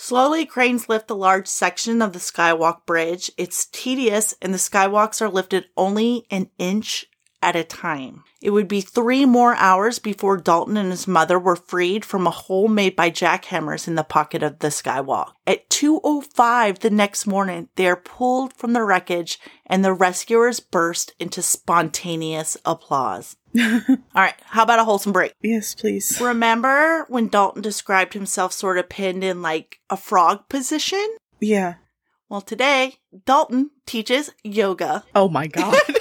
Slowly, cranes lift the large section of the skywalk bridge. It's tedious, and the skywalks are lifted only an inch at a time. It would be three more hours before Dalton and his mother were freed from a hole made by jackhammers in the pocket of the skywalk. At 2.05 the next morning, they are pulled from the wreckage and the rescuers burst into spontaneous applause. All right, how about a wholesome break? Yes, please. Remember when Dalton described himself sort of pinned in like a frog position? Yeah. Well, today, Dalton teaches yoga. Oh my god.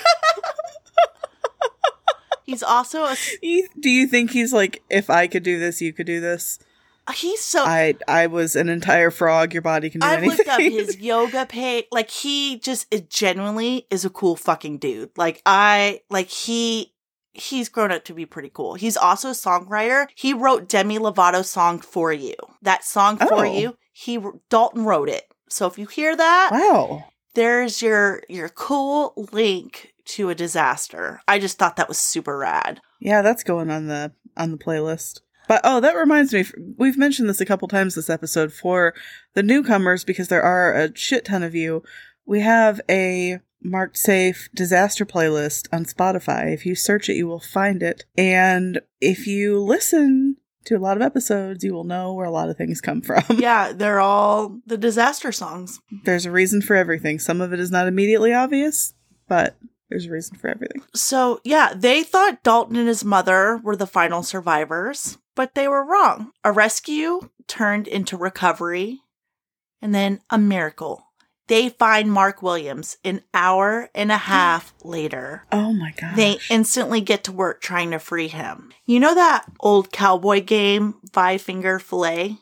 He's also a, do you think he's like, if I could do this, you could do this? Uh, he's so, I I was an entire frog. Your body can do I've anything. I looked up his yoga page. Like he just it genuinely is a cool fucking dude. Like I, like he, he's grown up to be pretty cool. He's also a songwriter. He wrote Demi Lovato's song for you. That song for Oh. you, he, Dalton wrote it. So if you hear that, wow. there's your your cool link to a disaster. I just thought that was super rad. Yeah, that's going on the on the playlist. But oh, that reminds me. We've mentioned this a couple times this episode for the newcomers because there are a shit ton of you. We have a marked safe disaster playlist on Spotify. If you search it, you will find it. And if you listen to a lot of episodes, you will know where a lot of things come from. Yeah, they're all the disaster songs. There's a reason for everything. Some of it is not immediately obvious, but there's a reason for everything. So, yeah, they thought Dalton and his mother were the final survivors, but they were wrong. A rescue turned into recovery, and then a miracle. They find Mark Williams an hour and a half later. Oh my god. They instantly get to work trying to free him. You know that old cowboy game, Five Finger Filet?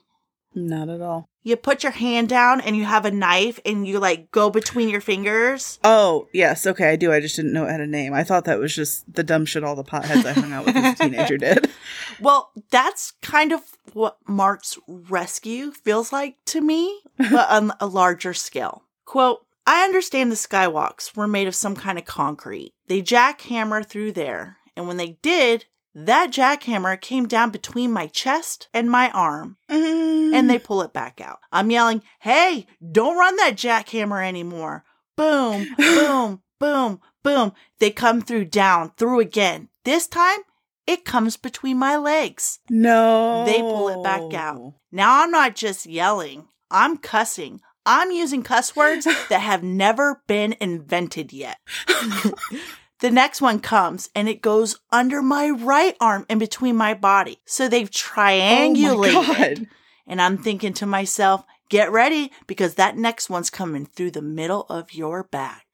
not at all. You put your hand down and you have a knife and you like go between your fingers. Oh, yes. Okay, I do. I just didn't know it had a name. I thought that was just the dumb shit all the potheads I hung out with as a teenager did. Well, that's kind of what Mark's rescue feels like to me, but on a larger scale. Quote, I understand the skywalks were made of some kind of concrete. They jackhammer through there, and when they did, that jackhammer came down between my chest and my arm, and they pull it back out. I'm yelling, Hey, don't run that jackhammer anymore. Boom, boom, boom, boom. They come through down, through again. This time, it comes between my legs. no. They pull it back out. Now I'm not just yelling, I'm cussing. I'm using cuss words that have never been invented yet. the next one comes and it goes under my right arm and between my body. So they've triangulated. Oh. And I'm thinking to myself, get ready because that next one's coming through the middle of your back.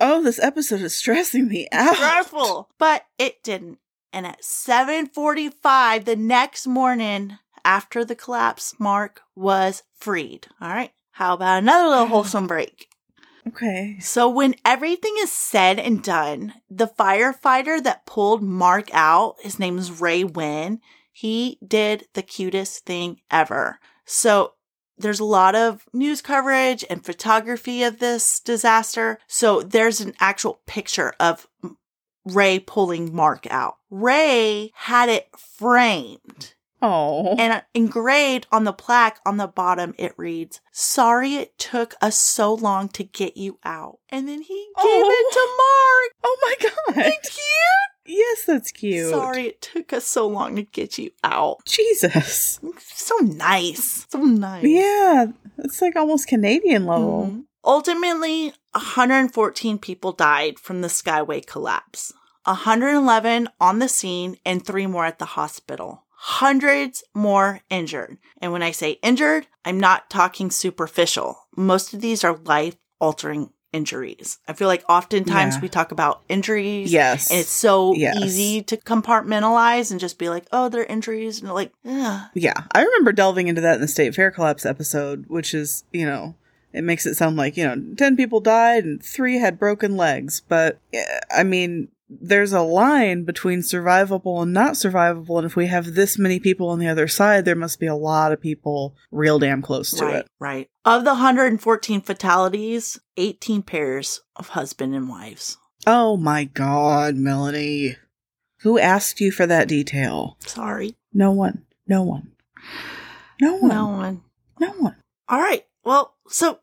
Oh, this episode is stressing me out. Dreadful. But it didn't. And at 7:45 the next morning after the collapse, Mark was freed. All right. How about another little wholesome break? Okay. So when everything is said and done, the firefighter that pulled Mark out, his name is Ray Wynn, he did the cutest thing ever. So there's a lot of news coverage and photography of this disaster. So there's an actual picture of Ray pulling Mark out. Ray had it framed Oh. and engraved on the plaque on the bottom, it reads, Sorry it took us so long to get you out. And then he gave it to Mark. oh my god. Ain't cute? Yes, that's cute. Sorry it took us so long to get you out. Jesus. So nice. So nice. Yeah, it's like almost Canadian level. Mhm. Ultimately, 114 people died from the Skyway collapse. 111 on the scene and three more at the hospital. Hundreds more injured. And when I say injured, I'm not talking superficial. Most of these are life altering injuries. I feel like oftentimes Yeah. we talk about injuries. Yes. And it's so Yes. easy to compartmentalize and just be like, oh, they're injuries. And like, ugh. Yeah, I remember delving into that in the State Fair collapse episode, which is, you know, it makes it sound like, you know, 10 people died and three had broken legs. But, I mean, there's a line between survivable and not survivable. And if we have this many people on the other side, there must be a lot of people real damn close to right, it. Right. Of the 114 fatalities, 18 pairs of husband and wives. Oh my God, Melanie. Who asked you for that detail? Sorry. No one. No one. No one. No one. No one. All right. Well, so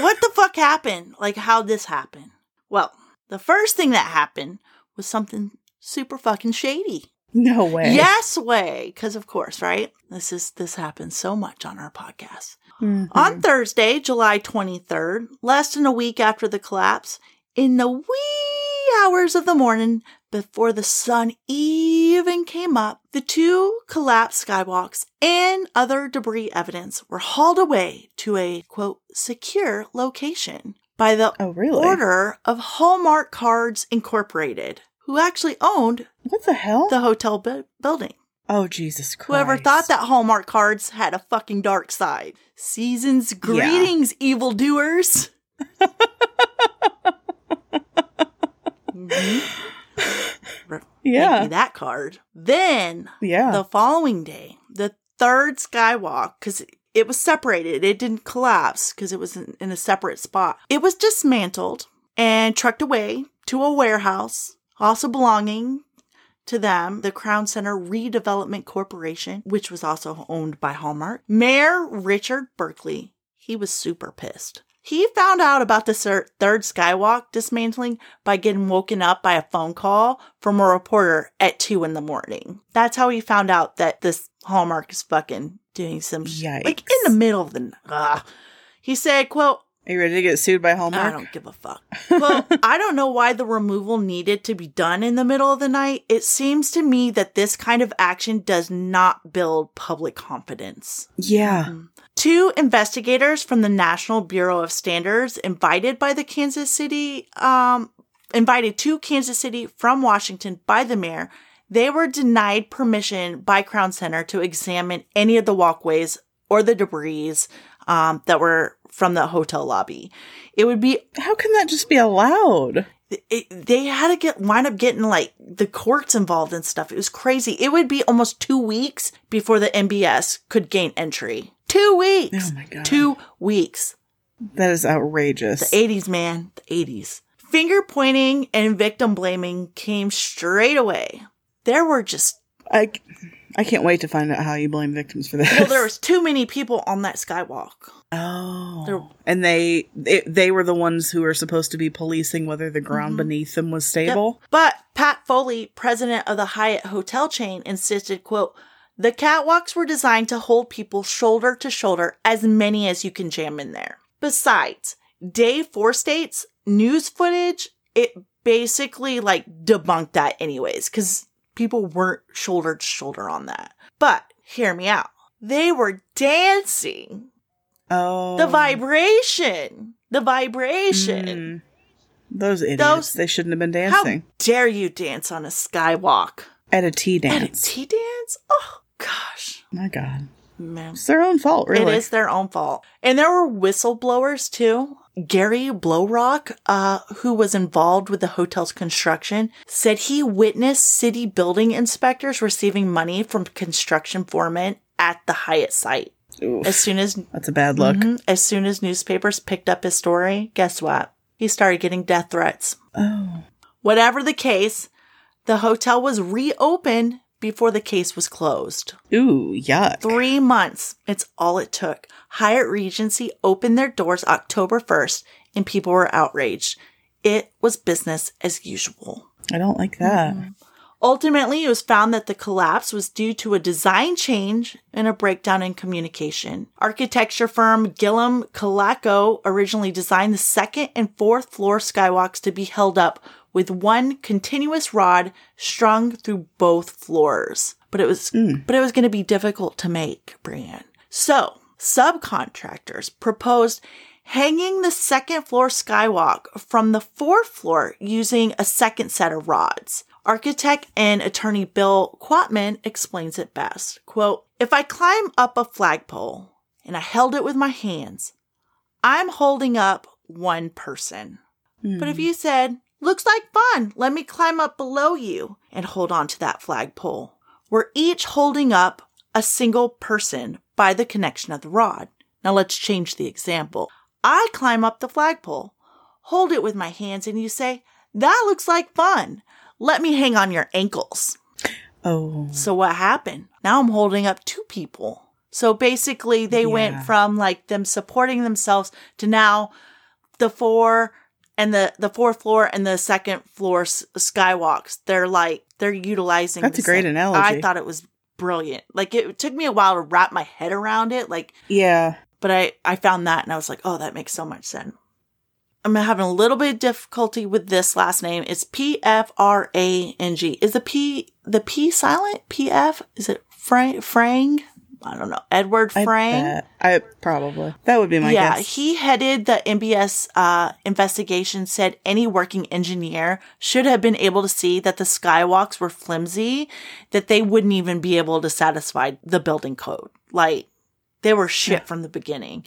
what the fuck happened? Like, how this happened? Well, The first thing that happened was something super fucking shady. No way. Yes way, because of course, right? This is this happens so much on our podcast. Mhm. On Thursday, July 23rd, less than a week after the collapse, in the wee hours of the morning before the sun even came up, the two collapsed skywalks and other debris evidence were hauled away to a quote secure location by the Oh, really? order of Hallmark Cards Incorporated, who actually owned What the hell? the hotel bu- building. oh, Jesus Christ. Whoever thought that Hallmark cards had a fucking dark side. Season's greetings, evildoers. Mhm. Make me Yeah. that card. Then Yeah. the following day, the third skywalk, because it was separated, it didn't collapse because it was in, in a separate spot. It was dismantled and trucked away to a warehouse, also belonging to them, the Crown Center Redevelopment Corporation, which was also owned by Hallmark. Mayor Richard Berkley, he was super pissed. He found out about the third skywalk dismantling by getting woken up by a phone call from a reporter at two in the morning. That's how he found out that this Hallmark is fucking doing some sh- like in the middle of the night. Ugh. He said, "quote Are you ready to get sued by Hallmark? I don't give a fuck. Well, I don't know why the removal needed to be done in the middle of the night. It seems to me that this kind of action does not build public confidence. Yeah. Two investigators from the National Bureau of Standards invited by the Kansas City, um, invited to Kansas City from Washington by the mayor, they were denied permission by Crown Center to examine any of the walkways or the debris um, that were from the hotel lobby. It would be How can that just be allowed? it, they had to get wind up getting like the courts involved and stuff. It was crazy. It would be almost two weeks before the NBS could gain entry. Two weeks. Oh my God. Two weeks. That is outrageous. The 80s, man. The 80s. Finger pointing and victim blaming came straight away. There were just, I, I can't wait to find out how you blame victims for this. well, there was too many people on that skywalk. oh, There- and they, they they were the ones who were supposed to be policing whether the ground mm-hmm. beneath them was Yep. stable. But Pat Foley, president of the Hyatt hotel chain, insisted, quote, the catwalks were designed to hold people shoulder to shoulder, as many as you can jam in there. Besides, Day Four States news footage, it basically like debunked that anyways, because people weren't shoulder to shoulder on that. But hear me out. They were dancing. Oh, The vibration. The vibration. Mm. Those idiots. Those- they shouldn't have been dancing. How dare you dance on a skywalk? at a tea dance. At a tea dance? Oh gosh. My God, Man. it's their own fault, really. It is their own fault. And there were whistleblowers too. Gary Blowrock, uh, who was involved with the hotel's construction, said he witnessed city building inspectors receiving money from construction foremen at the Hyatt site. Oof, As soon as that's a bad look. Mhm. as soon as newspapers picked up his story, guess what? He started getting death threats. Oh, Whatever the case, the hotel was reopened before the case was closed. ooh, yuck. Three months. It's all it took. Hyatt Regency opened their doors October 1st and people were outraged. It was business as usual. I don't like that. Mm-hmm. Ultimately, it was found that the collapse was due to a design change and a breakdown in communication. Architecture firm Gillum Colaco originally designed the second and fourth floor skywalks to be held up with one continuous rod strung through both floors. But it was hmm. but it was going to be difficult to make, Brienne. So, subcontractors proposed hanging the second floor skywalk from the fourth floor using a second set of rods. Architect and attorney Bill Quatman explains it best. Quote, if I climb up a flagpole and I held it with my hands, I'm holding up one person. But if hmm. you said, looks like fun, let me climb up below you and hold on to that flagpole, we're each holding up a single person by the connection of the rod. Now let's change the example. I climb up the flagpole, hold it with my hands, and you say, that looks like fun. Let me hang on your ankles. Oh, So what happened? Now I'm holding up two people. So basically they Yeah. went from like them supporting themselves to now the four and the the fourth floor and the second floor s- skywalks. They're like they're utilizing. That's the a great same- analogy. I thought it was brilliant. Like it took me a while to wrap my head around it. Like, Yeah. but I I found that and I was like, oh, that makes so much sense. I'm having a little bit of difficulty with this last name. It's P F R A N G. Is the P the P silent? P F? Is it Frank? Frang? I don't know. Edward I Frang. bet. I probably. That would be my yeah, guess. he headed the NBS uh, investigation. Said any working engineer should have been able to see that the skywalks were flimsy, that they wouldn't even be able to satisfy the building code. Like they were shit from the beginning.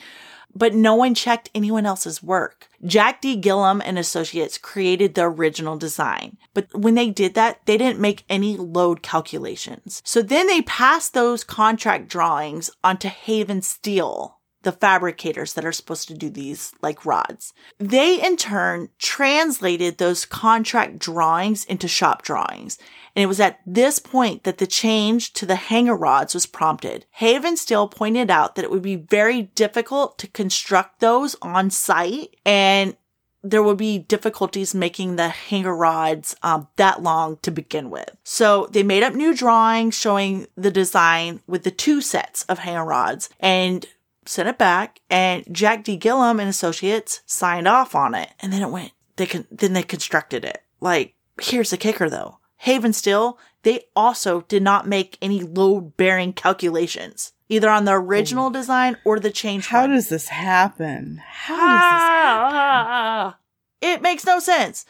But no one checked anyone else's work. Jack D. Gillum and Associates created the original design. But when they did that, they didn't make any load calculations. So then they passed those contract drawings onto Haven Steel, the fabricators that are supposed to do these like rods. They in turn translated those contract drawings into shop drawings. And it was at this point that the change to the hanger rods was prompted. Haven Steel pointed out that it would be very difficult to construct those on site and there would be difficulties making the hanger rods um, that long to begin with. So they made up new drawings showing the design with the two sets of hanger rods and sent it back. And Jack D. Gillum and Associates signed off on it. And then it went. They can then they constructed it. Like here's the kicker though. Haven Steel, they also did not make any load bearing calculations, either on the original design or the change. How one. does this happen? How does Ah, it makes no sense.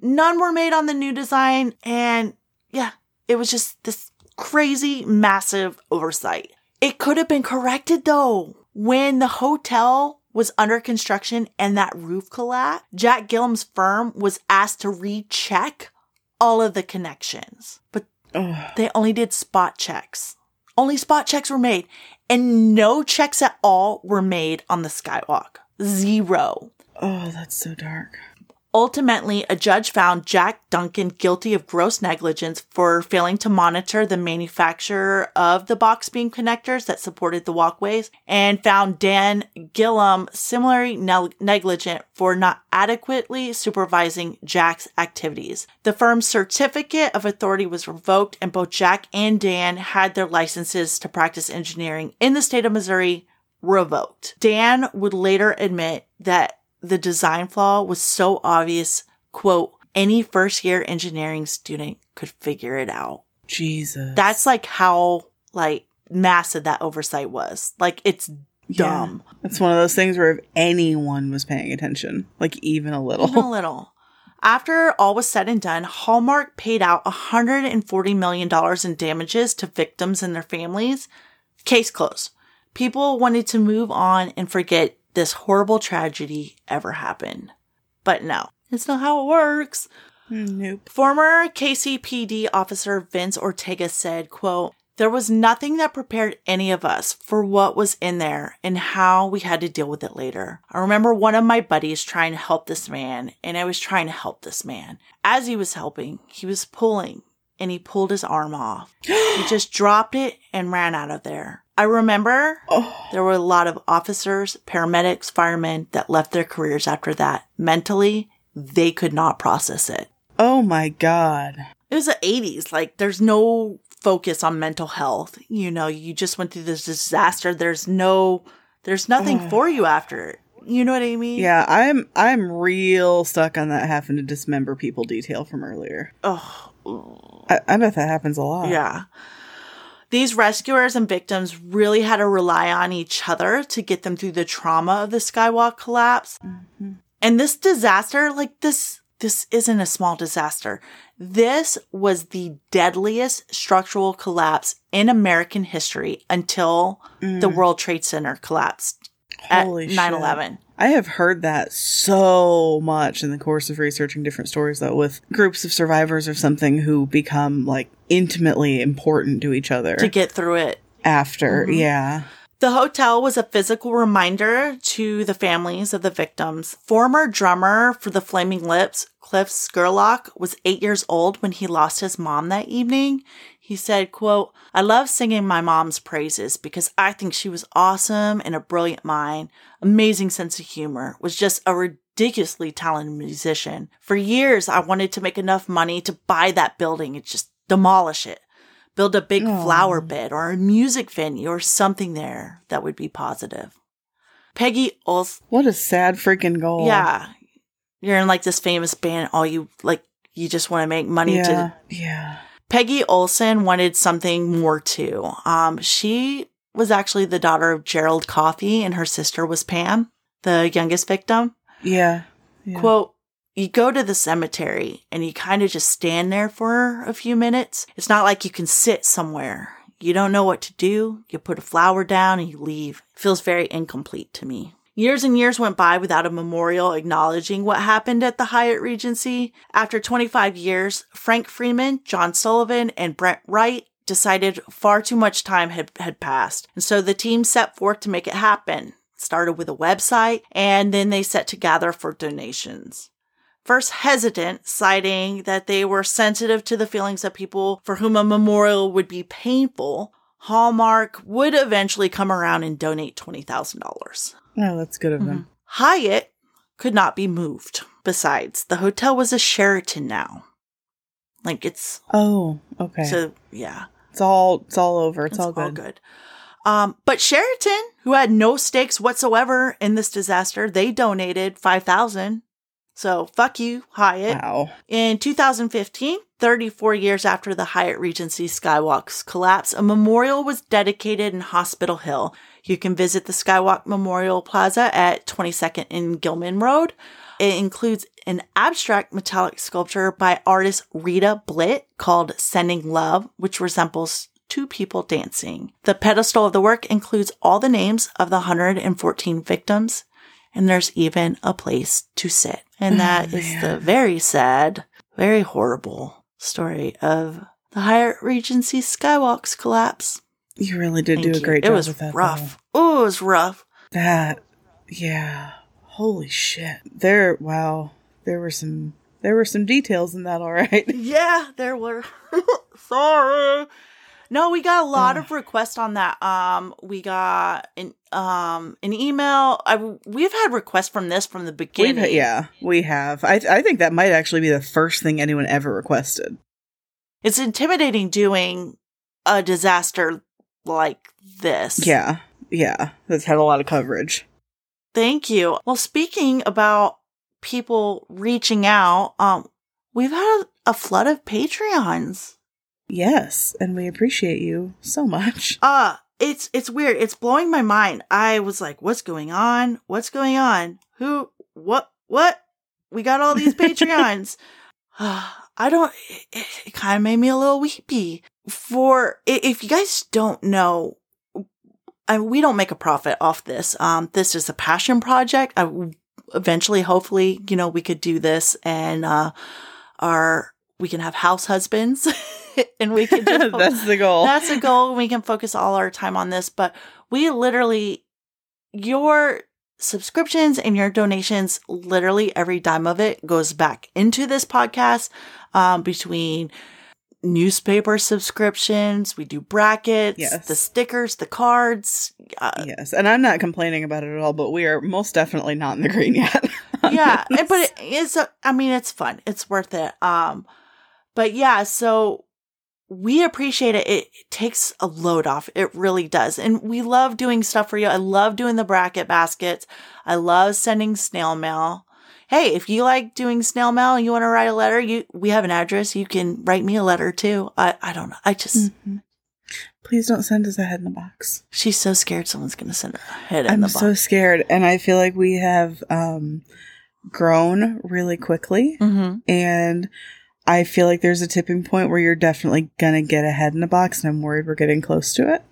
None were made on the new design, and yeah, it was just this crazy, massive oversight. It could have been corrected though. When the hotel was under construction and that roof collapsed, Jack Gillum's firm was asked to recheck all of the connections, but? Ugh. they only did spot checks. Only spot checks were made, and no checks at all were made on the skywalk. Zero. Oh, that's so dark. Ultimately, a judge found Jack Duncan guilty of gross negligence for failing to monitor the manufacturer of the box beam connectors that supported the walkways and found Dan Gillum similarly neg- negligent for not adequately supervising Jack's activities. The firm's certificate of authority was revoked and both Jack and Dan had their licenses to practice engineering in the state of Missouri revoked. Dan would later admit that the design flaw was so obvious, quote, any first year engineering student could figure it out. Jesus. That's like how like massive that oversight was. Like it's Yeah. dumb. It's one of those things where if anyone was paying attention, like even a little. Even a little. After all was said and done, Hallmark paid out $140 million in damages to victims and their families. Case closed. People wanted to move on and forget this horrible tragedy ever happened. But no, it's not how it works. nope. Former KCPD officer Vince Ortega said, quote, there was nothing that prepared any of us for what was in there and how we had to deal with it later. I remember one of my buddies trying to help this man, and I was trying to help this man. As he was helping, he was pulling, and he pulled his arm off. he just dropped it and ran out of there. I remember Oh, there were a lot of officers, paramedics, firemen that left their careers after that. Mentally, they could not process it. oh my God. It was the 80s. Like, there's no focus on mental health. You know, you just went through this disaster. There's no, there's nothing for you after it. You know what I mean? Yeah, I'm I'm real stuck on that having to dismember people detail from earlier. Oh, I, I bet that happens a lot. yeah. These rescuers and victims really had to rely on each other to get them through the trauma of the skywalk collapse. Mm-hmm. And this disaster, like this, this isn't a small disaster. This was the deadliest structural collapse in American history until the mm. World Trade Center collapsed Holy at shit. 9 11. I have heard that so much in the course of researching different stories, though, with groups of survivors or something who become like intimately important to each other To get through it. after. Mm-hmm. Yeah. The hotel was a physical reminder to the families of the victims. Former drummer for the Flaming Lips, Kliph Scurlock, was eight years old when he lost his mom that evening. He said, quote, I love singing my mom's praises because I think she was awesome and a brilliant mind, amazing sense of humor, was just a ridiculously talented musician. For years, I wanted to make enough money to buy that building and just demolish it. Build a big Aw. flower bed or a music venue or something there that would be positive. Peggy Olson, What a sad freaking goal. yeah, you're in like this famous band. All you like, you just want to make money Yeah. to Yeah. Peggy Olson wanted something more too. Um, she was actually the daughter of Gerald Coffey, and her sister was Pam, the youngest victim. Yeah. yeah. Quote, you go to the cemetery and you kind of just stand there for a few minutes. It's not like you can sit somewhere. You don't know what to do. You put a flower down and you leave. It feels very incomplete to me. Years and years went by without a memorial acknowledging what happened at the Hyatt Regency. After 25 years, Frank Freeman, John Sullivan, and Brent Wright decided far too much time had, had passed. And so the team set forth to make it happen. Started with a website and then they set to gather for donations. First hesitant, citing that they were sensitive to the feelings of people for whom a memorial would be painful, Hallmark would eventually come around and donate $20,000. Oh, that's good of them. Hyatt could not be moved. Besides, the hotel was a Sheraton now. Like it's Oh, okay. so yeah, it's all it's all over. It's, all good. Um, but Sheraton, who had no stakes whatsoever in this disaster, they donated five thousand. So fuck you, Hyatt. Wow. In 2015, 34 years after the Hyatt Regency Skywalk's collapse, a memorial was dedicated in Hospital Hill. You can visit the Skywalk Memorial Plaza at 22nd and Gillham Road. It includes an abstract metallic sculpture by artist Rita Blitt called Sending Love, which resembles two people dancing. The pedestal of the work includes all the names of the 114 victims, and there's even a place to sit. And oh, that is man. the very sad, very horrible story of the Hyatt Regency Skywalk's collapse. You really did Thank do a you. great job. It was with that. rough. Oh, it was rough. That yeah. Holy shit. There wow. There were some there were some details in that all right. Yeah, there were. Sorry. No, we got a lot of requests on that. Um, we got an um an email. I, we've had requests from this from the We've, beginning. yeah, we have. I I think that might actually be the first thing anyone ever requested. it's intimidating doing a disaster like this. Yeah. Yeah. That's had a lot of coverage. Thank you. Well, speaking about people reaching out, um, we've had a, a flood of Patreons. Yes, and we appreciate you so much. Uh, it's it's weird. It's blowing my mind. I was like, what's going on? What's going on? Who what what? We got all these Patreons. I don't it, it kind of made me a little weepy. For if you guys don't know I, we don't make a profit off this. Um, this is a passion project. I eventually, hopefully, you know, we could do this and, uh, our, we can have house husbands and we can just, That's the goal. that's the goal. We can focus all our time on this, but we literally, your subscriptions and your donations, literally every dime of it goes back into this podcast, um, between newspaper subscriptions. We do brackets, Yes. the stickers, the cards. Uh, yes, and I'm not complaining about it at all, but we are most definitely not in the green yet. yeah, but it is. A, I mean, it's fun. It's worth it. Um, but yeah, so we appreciate it. It, it takes a load off. It really does, and we love doing stuff for you. I love doing the bracket baskets. I love sending snail mail. Hey, if you like doing snail mail and you want to write a letter, you we have an address. You can write me a letter too. I I don't know. I just Mhm. Please don't send us a head in the box. she's so scared someone's gonna send her a head in the box. I'm so scared, and I feel like we have um, grown really quickly, Mm-hmm. and I feel like there's a tipping point where you're definitely gonna get a head in a box, and I'm worried we're getting close to it.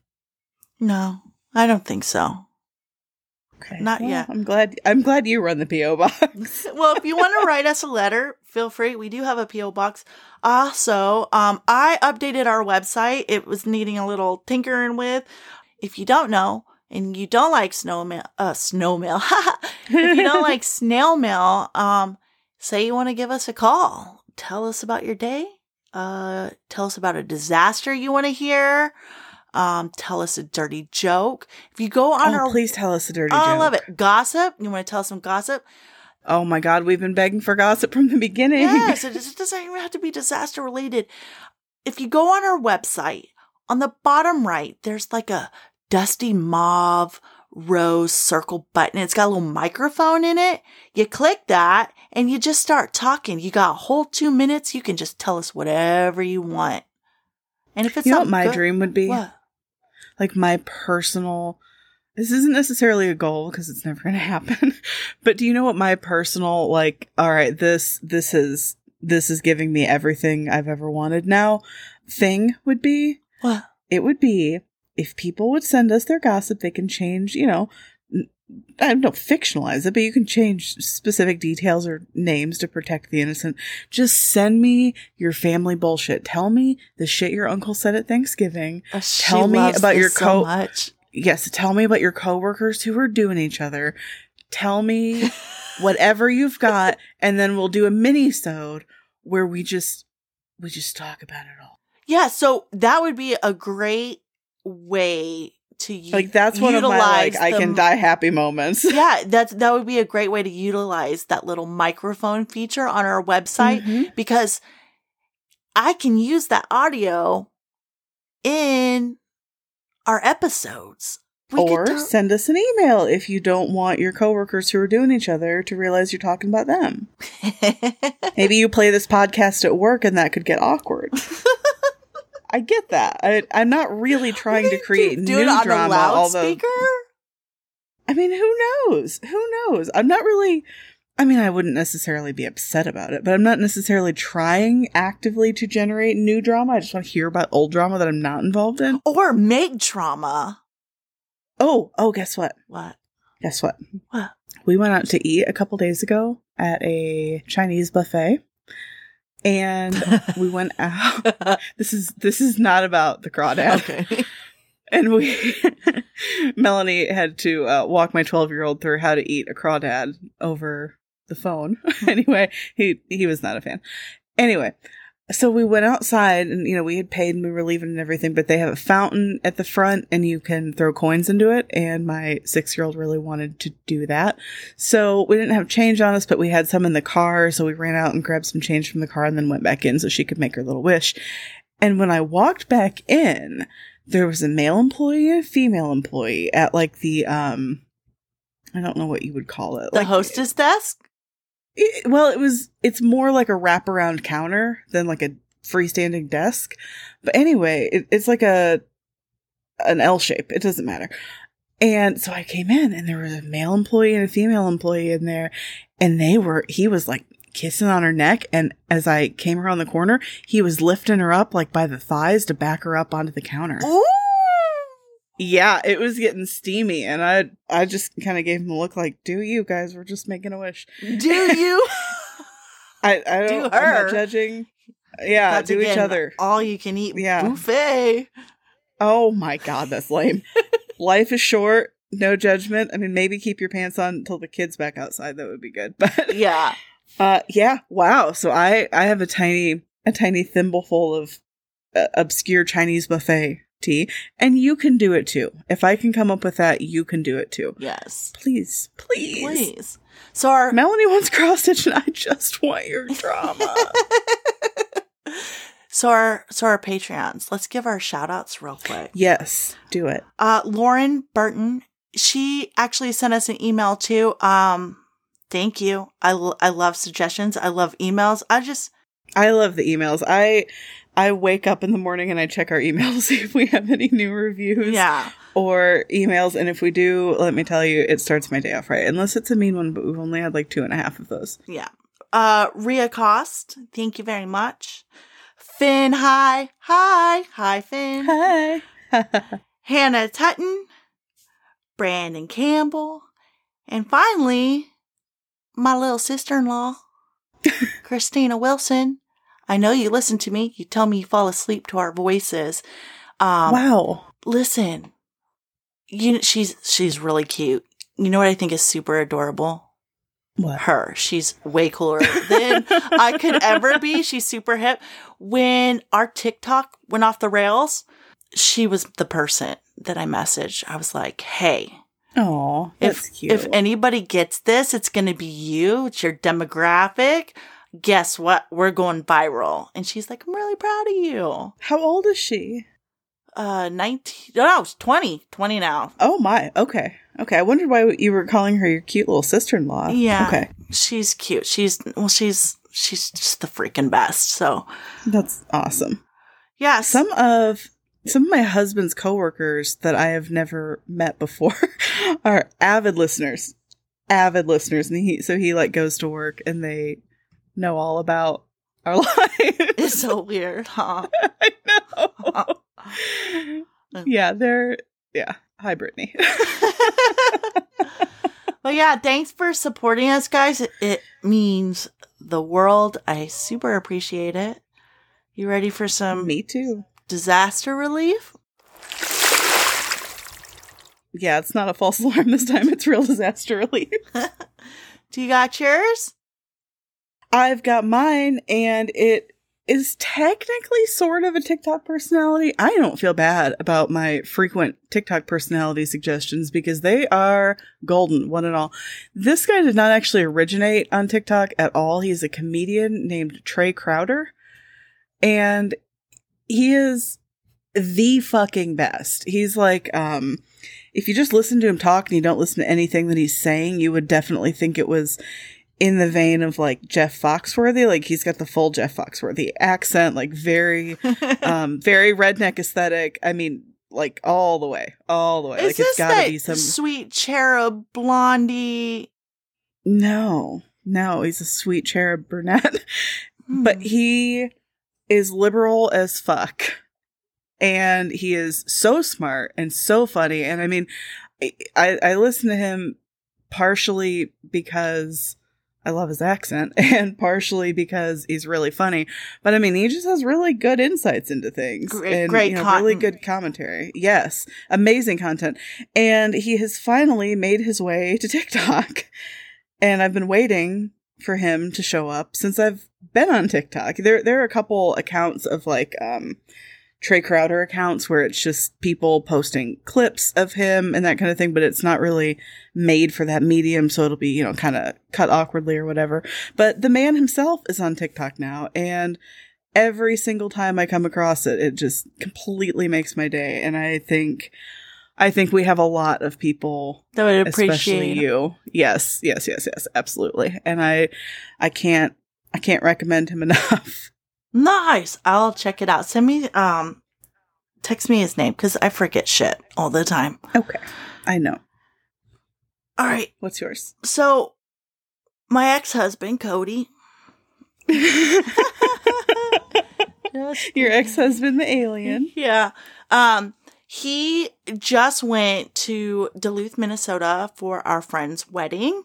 No, I don't think so. Okay, Not Well, yet. I'm glad. I'm glad you run the PO box. well, if you want to write us a letter, feel free. We do have a PO box. Also, um, I updated our website. It was needing a little tinkering with. If you don't know and you don't like snow mail, uh, snow mail. if you don't like snail mail, um, say you want to give us a call. Tell us about your day. Uh, tell us about a disaster you want to hear. Um, tell us a dirty joke. If you go on oh, our please tell us a dirty Oh, joke. I love it. Gossip. You want to tell some gossip? Oh my God, we've been begging for gossip from the beginning. Yes, it doesn't even have to be disaster related. If you go on our website, on the bottom right, there's like a dusty mauve rose circle button. It's got a little microphone in it. You click that and you just start talking. You got a whole two minutes. You can just tell us whatever you want. And if it's you know what my good- dream would be? what? Like my personal. This isn't necessarily a goal because it's never going to happen. but do you know what my personal like? All right, this this is this is giving me everything I've ever wanted now. Thing would be What? it would be if people would send us their gossip, they can change, you know, don't fictionalize it, but you can change specific details or names to protect the innocent. Just send me your family bullshit. Tell me the shit your uncle said at Thanksgiving. Uh, Tell me about your so co- much. Yes, tell me about your coworkers who are doing each other. Tell me whatever you've got, and then we'll do a mini sode where we just we just talk about it all. Yeah, so that would be a great way to u- Like that's one of my like I can die happy moments. yeah, that's that would be a great way to utilize that little microphone feature on our website Mhm. because I can use that audio in our episodes. We or send us an email if you don't want your coworkers who are doing each other to realize you're talking about them. Maybe you play this podcast at work and that could get awkward. I get that. I, I'm not really trying to create do, new do it on drama. a although. I mean, who knows? Who knows? I'm not really. I mean, I wouldn't necessarily be upset about it, but I'm not necessarily trying actively to generate new drama. I just want to hear about old drama that I'm not involved in. Or make drama. Oh, oh, guess what? What? Guess what? What? We went out to eat a couple days ago at a Chinese buffet. And we went out. This is this is not about the crawdad. okay. And we Melanie had to uh, walk my 12-year-old through how to eat a crawdad over the phone. anyway, he he was not a fan. Anyway, so we went outside and you know we had paid and we were leaving and everything, but they have a fountain at the front and you can throw coins into it. And my six year old really wanted to do that, so we didn't have change on us, but we had some in the car. So we ran out and grabbed some change from the car and then went back in so she could make her little wish. And when I walked back in, there was a male employee and a female employee at like the um. I don't know what you would call it. The like, hostess desk? It- well, it was. It's more like a wraparound counter than like a freestanding desk. But anyway, it, it's like a an L shape. It doesn't matter. And so I came in, and there was a male employee and a female employee in there, and they were. He was like kissing on her neck, and as I came around the corner, he was lifting her up like by the thighs to back her up onto the counter. Ooh. Yeah, it was getting steamy, and I I just kind of gave him a look like, "Do you guys? We're just making a wish." Do you? I I Do don't. I'm not judging. Yeah, That's do each other. All you can eat Yeah. buffet. Oh my god, that's lame. Life is short. No judgment. I mean, maybe keep your pants on until the kids back outside. That would be good. But Yeah. uh, yeah, wow. So I I have a tiny a tiny thimbleful of uh, obscure Chinese buffet tea, and you can do it too. If I can come up with that, you can do it too. Yes. Please, please. Please. So our Melanie wants cross stitch, and I just want your drama. so our so our Patreons. Let's give our shout outs real quick. yes, do it. Uh Lauren Burton, she actually sent us an email too. Um thank you. I l- I love suggestions. I love emails. I just I love the emails. I I wake up in the morning and I check our emails see if we have any new reviews yeah. or emails. And if we do, let me tell you, it starts my day off right. Unless it's a mean one, but we've only had like two and a half of those. Yeah. Uh Ria Cost, thank you very much. Finn, hi. Hi. Hi, Finn. Hi. Hannah Tutton, Brandon Campbell, and finally, my little sister in law, Christina Wilson. I know you listen to me. You tell me you fall asleep to our voices. Um, wow. Listen, you she's she's really cute. You know what I think is super adorable? What? Her. She's way cooler than I could ever be. She's super hip. When our TikTok went off the rails, she was the person that I messaged. I was like, "Hey, Oh, if cute. if anybody gets this, it's going to be you. It's your demographic. Guess what? We're going viral." And she's like, "I'm really proud of you." How old is she? Uh, 19 No, it's 20. 20 now. Oh my. Okay. Okay. I wondered why you were calling her your cute little sister-in-law. Yeah. Okay. She's cute. She's well, she's she's just the freaking best. So, That's awesome. yeah, Some of some of my husband's coworkers that I have never met before are avid listeners. Avid listeners. And he so he like goes to work and they know all about our lives. it's so weird, huh? I know. yeah, they're yeah. Hi, Brittany. well, yeah, thanks for supporting us, guys. It, it means the world. I super appreciate it. You ready for some Me too. disaster relief? Yeah, it's not a false alarm this time. It's real disaster relief. Do you got yours? I've got mine, and it is technically sort of a TikTok personality. I don't feel bad about my frequent TikTok personality suggestions because they are golden, one and all. This guy did not actually originate on TikTok at all. He's a comedian named Trae Crowder, and he is the fucking best. He's like, um, if you just listen to him talk and you don't listen to anything that he's saying, you would definitely think it was in the vein of like Jeff Foxworthy. Like he's got the full Jeff Foxworthy accent, like very, um, very redneck aesthetic. I mean, like all the way, all the way. Is like this it's gotta that be some. sweet cherub blondie? No, no, he's a sweet cherub brunette, but Hmm. he is liberal as fuck. And he is so smart and so funny. And I mean, I, I listen to him partially because I love his accent and partially because he's really funny. But I mean, he just has really good insights into things Great- and great you know, really good commentary. Yes, amazing content. And he has finally made his way to TikTok. And I've been waiting for him to show up since I've been on TikTok. There there are a couple accounts of like um Trae Crowder accounts where it's just people posting clips of him and that kind of thing, but it's not really made for that medium, so it'll be, you know, kind of cut awkwardly or whatever. But the man himself is on TikTok now, and every single time I come across it, it just completely makes my day. And I think, I think we have a lot of people that would appreciate. you. Yes, yes, yes, yes, absolutely. And I, I can't, I can't recommend him enough. Nice. I'll check it out. Send me um text me his name because I forget shit all the time. Okay, I know. All right. What's yours? So my ex husband, Cody. Your ex-husband, the alien. Yeah. Um, he just went to Duluth, Minnesota for our friend's wedding.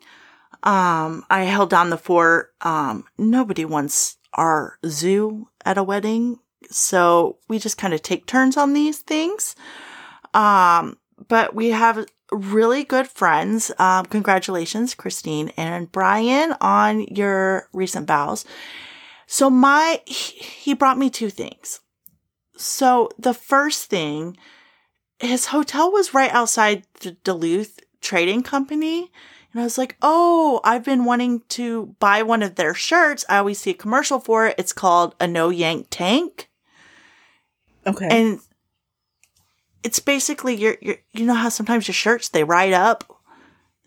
Um, I held down the fort. Um, nobody wants our zoo at a wedding. So we just kind of take turns on these things. Um, but we have really good friends. Um, congratulations, Christine and Brian, on your recent vows. So my, he he brought me two things. So the first thing, his hotel was right outside the Duluth Trading Company. And I was like, oh, I've been wanting to buy one of their shirts. I always see a commercial for it. It's called a no yank tank. Okay. And it's basically your, your you know how sometimes your shirts they ride up.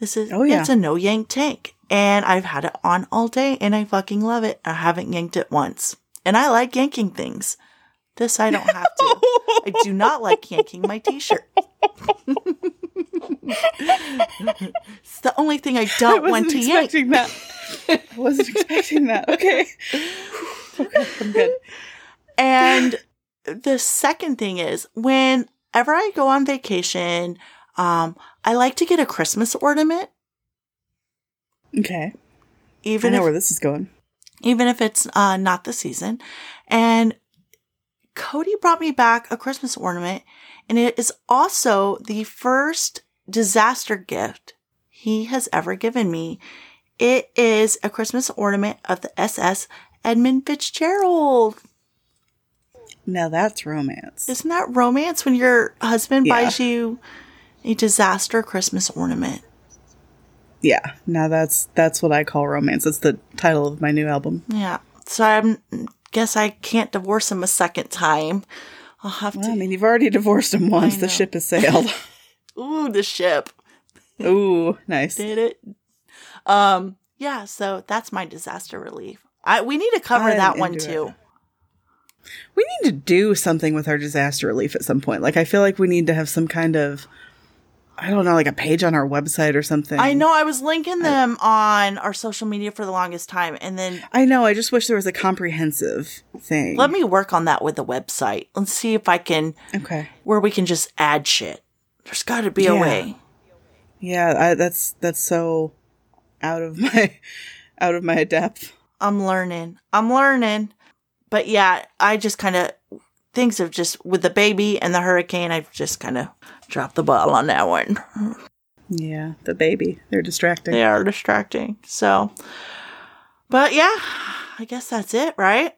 This is Oh, yeah. it's a no yank tank. And I've had it on all day and I fucking love it. I haven't yanked it once. And I like yanking things. This I don't have to. I do not like yanking my t-shirt. it's the only thing I I don't wasn't want to yank. expecting that. I wasn't expecting that. Okay. Okay, I'm good. And the second thing is whenever I go on vacation, um, I like to get a Christmas ornament, Okay. I even know if where this is going. even if it's uh, not the season. And Cody brought me back a Christmas ornament, and it is also the first disaster gift he has ever given me. It is a Christmas ornament of the SS Edmund Fitzgerald. Now that's romance. Isn't that romance when your husband Yeah. buys you a disaster Christmas ornament. Yeah. Now that's that's what I call romance. That's the title of my new album. Yeah. So I guess I can't divorce him a second time. I'll have Well, I mean, you've already divorced him once. The ship has sailed. Ooh, the ship Ooh, nice. did it. Um. Yeah. So that's my disaster relief. I we need to cover I'm that one too. We need to do something with our disaster relief at some point. Like, I feel like we need to have some kind of, I don't know, like a page on our website or something. I know. I was linking them on our social media for the longest time, and then I know. I just wish there was a comprehensive thing. let me work on that with the website. Let's see if I can okay. where we can just add shit. There's got to be a way. Yeah, I, that's that's so out of my out of my depth. I'm learning. I'm learning. But yeah, I just kind of things have just with the baby and the hurricane. I've just kind of dropped the ball on that one. Yeah, the baby. They're distracting. They are distracting. So, but yeah, I guess that's it, right?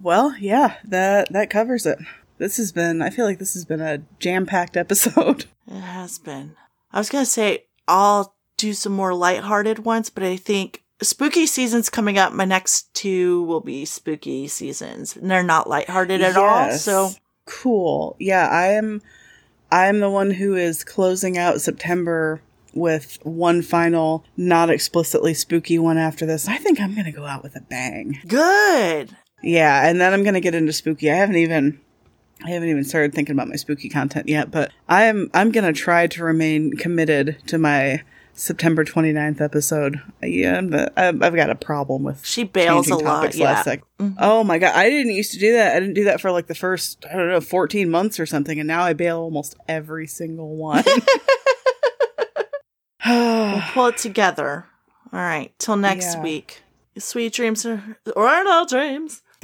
Well, yeah, that that covers it. This has been. I feel like this has been a jam packed episode. It has been. I was gonna say I'll do some more lighthearted ones, but I think spooky season's coming up. My next two will be spooky seasons, and they're not lighthearted at all. So cool. Yeah, I am. I am the one who is closing out September with one final, not explicitly spooky one after this. I think I'm gonna go out with a bang. good. Yeah, and then I'm gonna get into spooky. I haven't even I haven't even started thinking about my spooky content yet, but I am I'm gonna try to remain committed to my September 29th episode. Yeah, I've, I've got a problem with She bails a lot, yeah. sec. Mm-hmm. Oh my god, I didn't used to do that. I didn't do that for like the first I don't know 14 months or something, and now I bail almost every single one. We'll pull it together. All right. Till next Yeah. week. Sweet dreams or, or no dreams.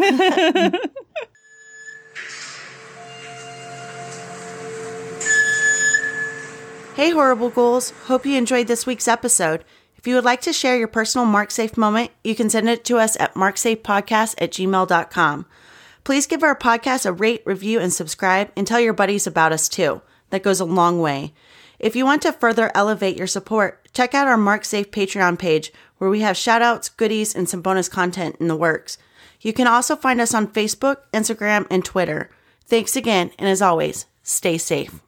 Hey, Horrible Ghouls. Hope you enjoyed this week's episode. If you would like to share your personal MarkSafe moment, you can send it to us at marksafepodcast at gmail.com. Please give our podcast a rate, review, and subscribe, and tell your buddies about us too. That goes a long way. If you want to further elevate your support, check out our MarkSafe Patreon page, where we have shoutouts, goodies, and some bonus content in the works. You can also find us on Facebook, Instagram, and Twitter. Thanks again, and as always, stay safe.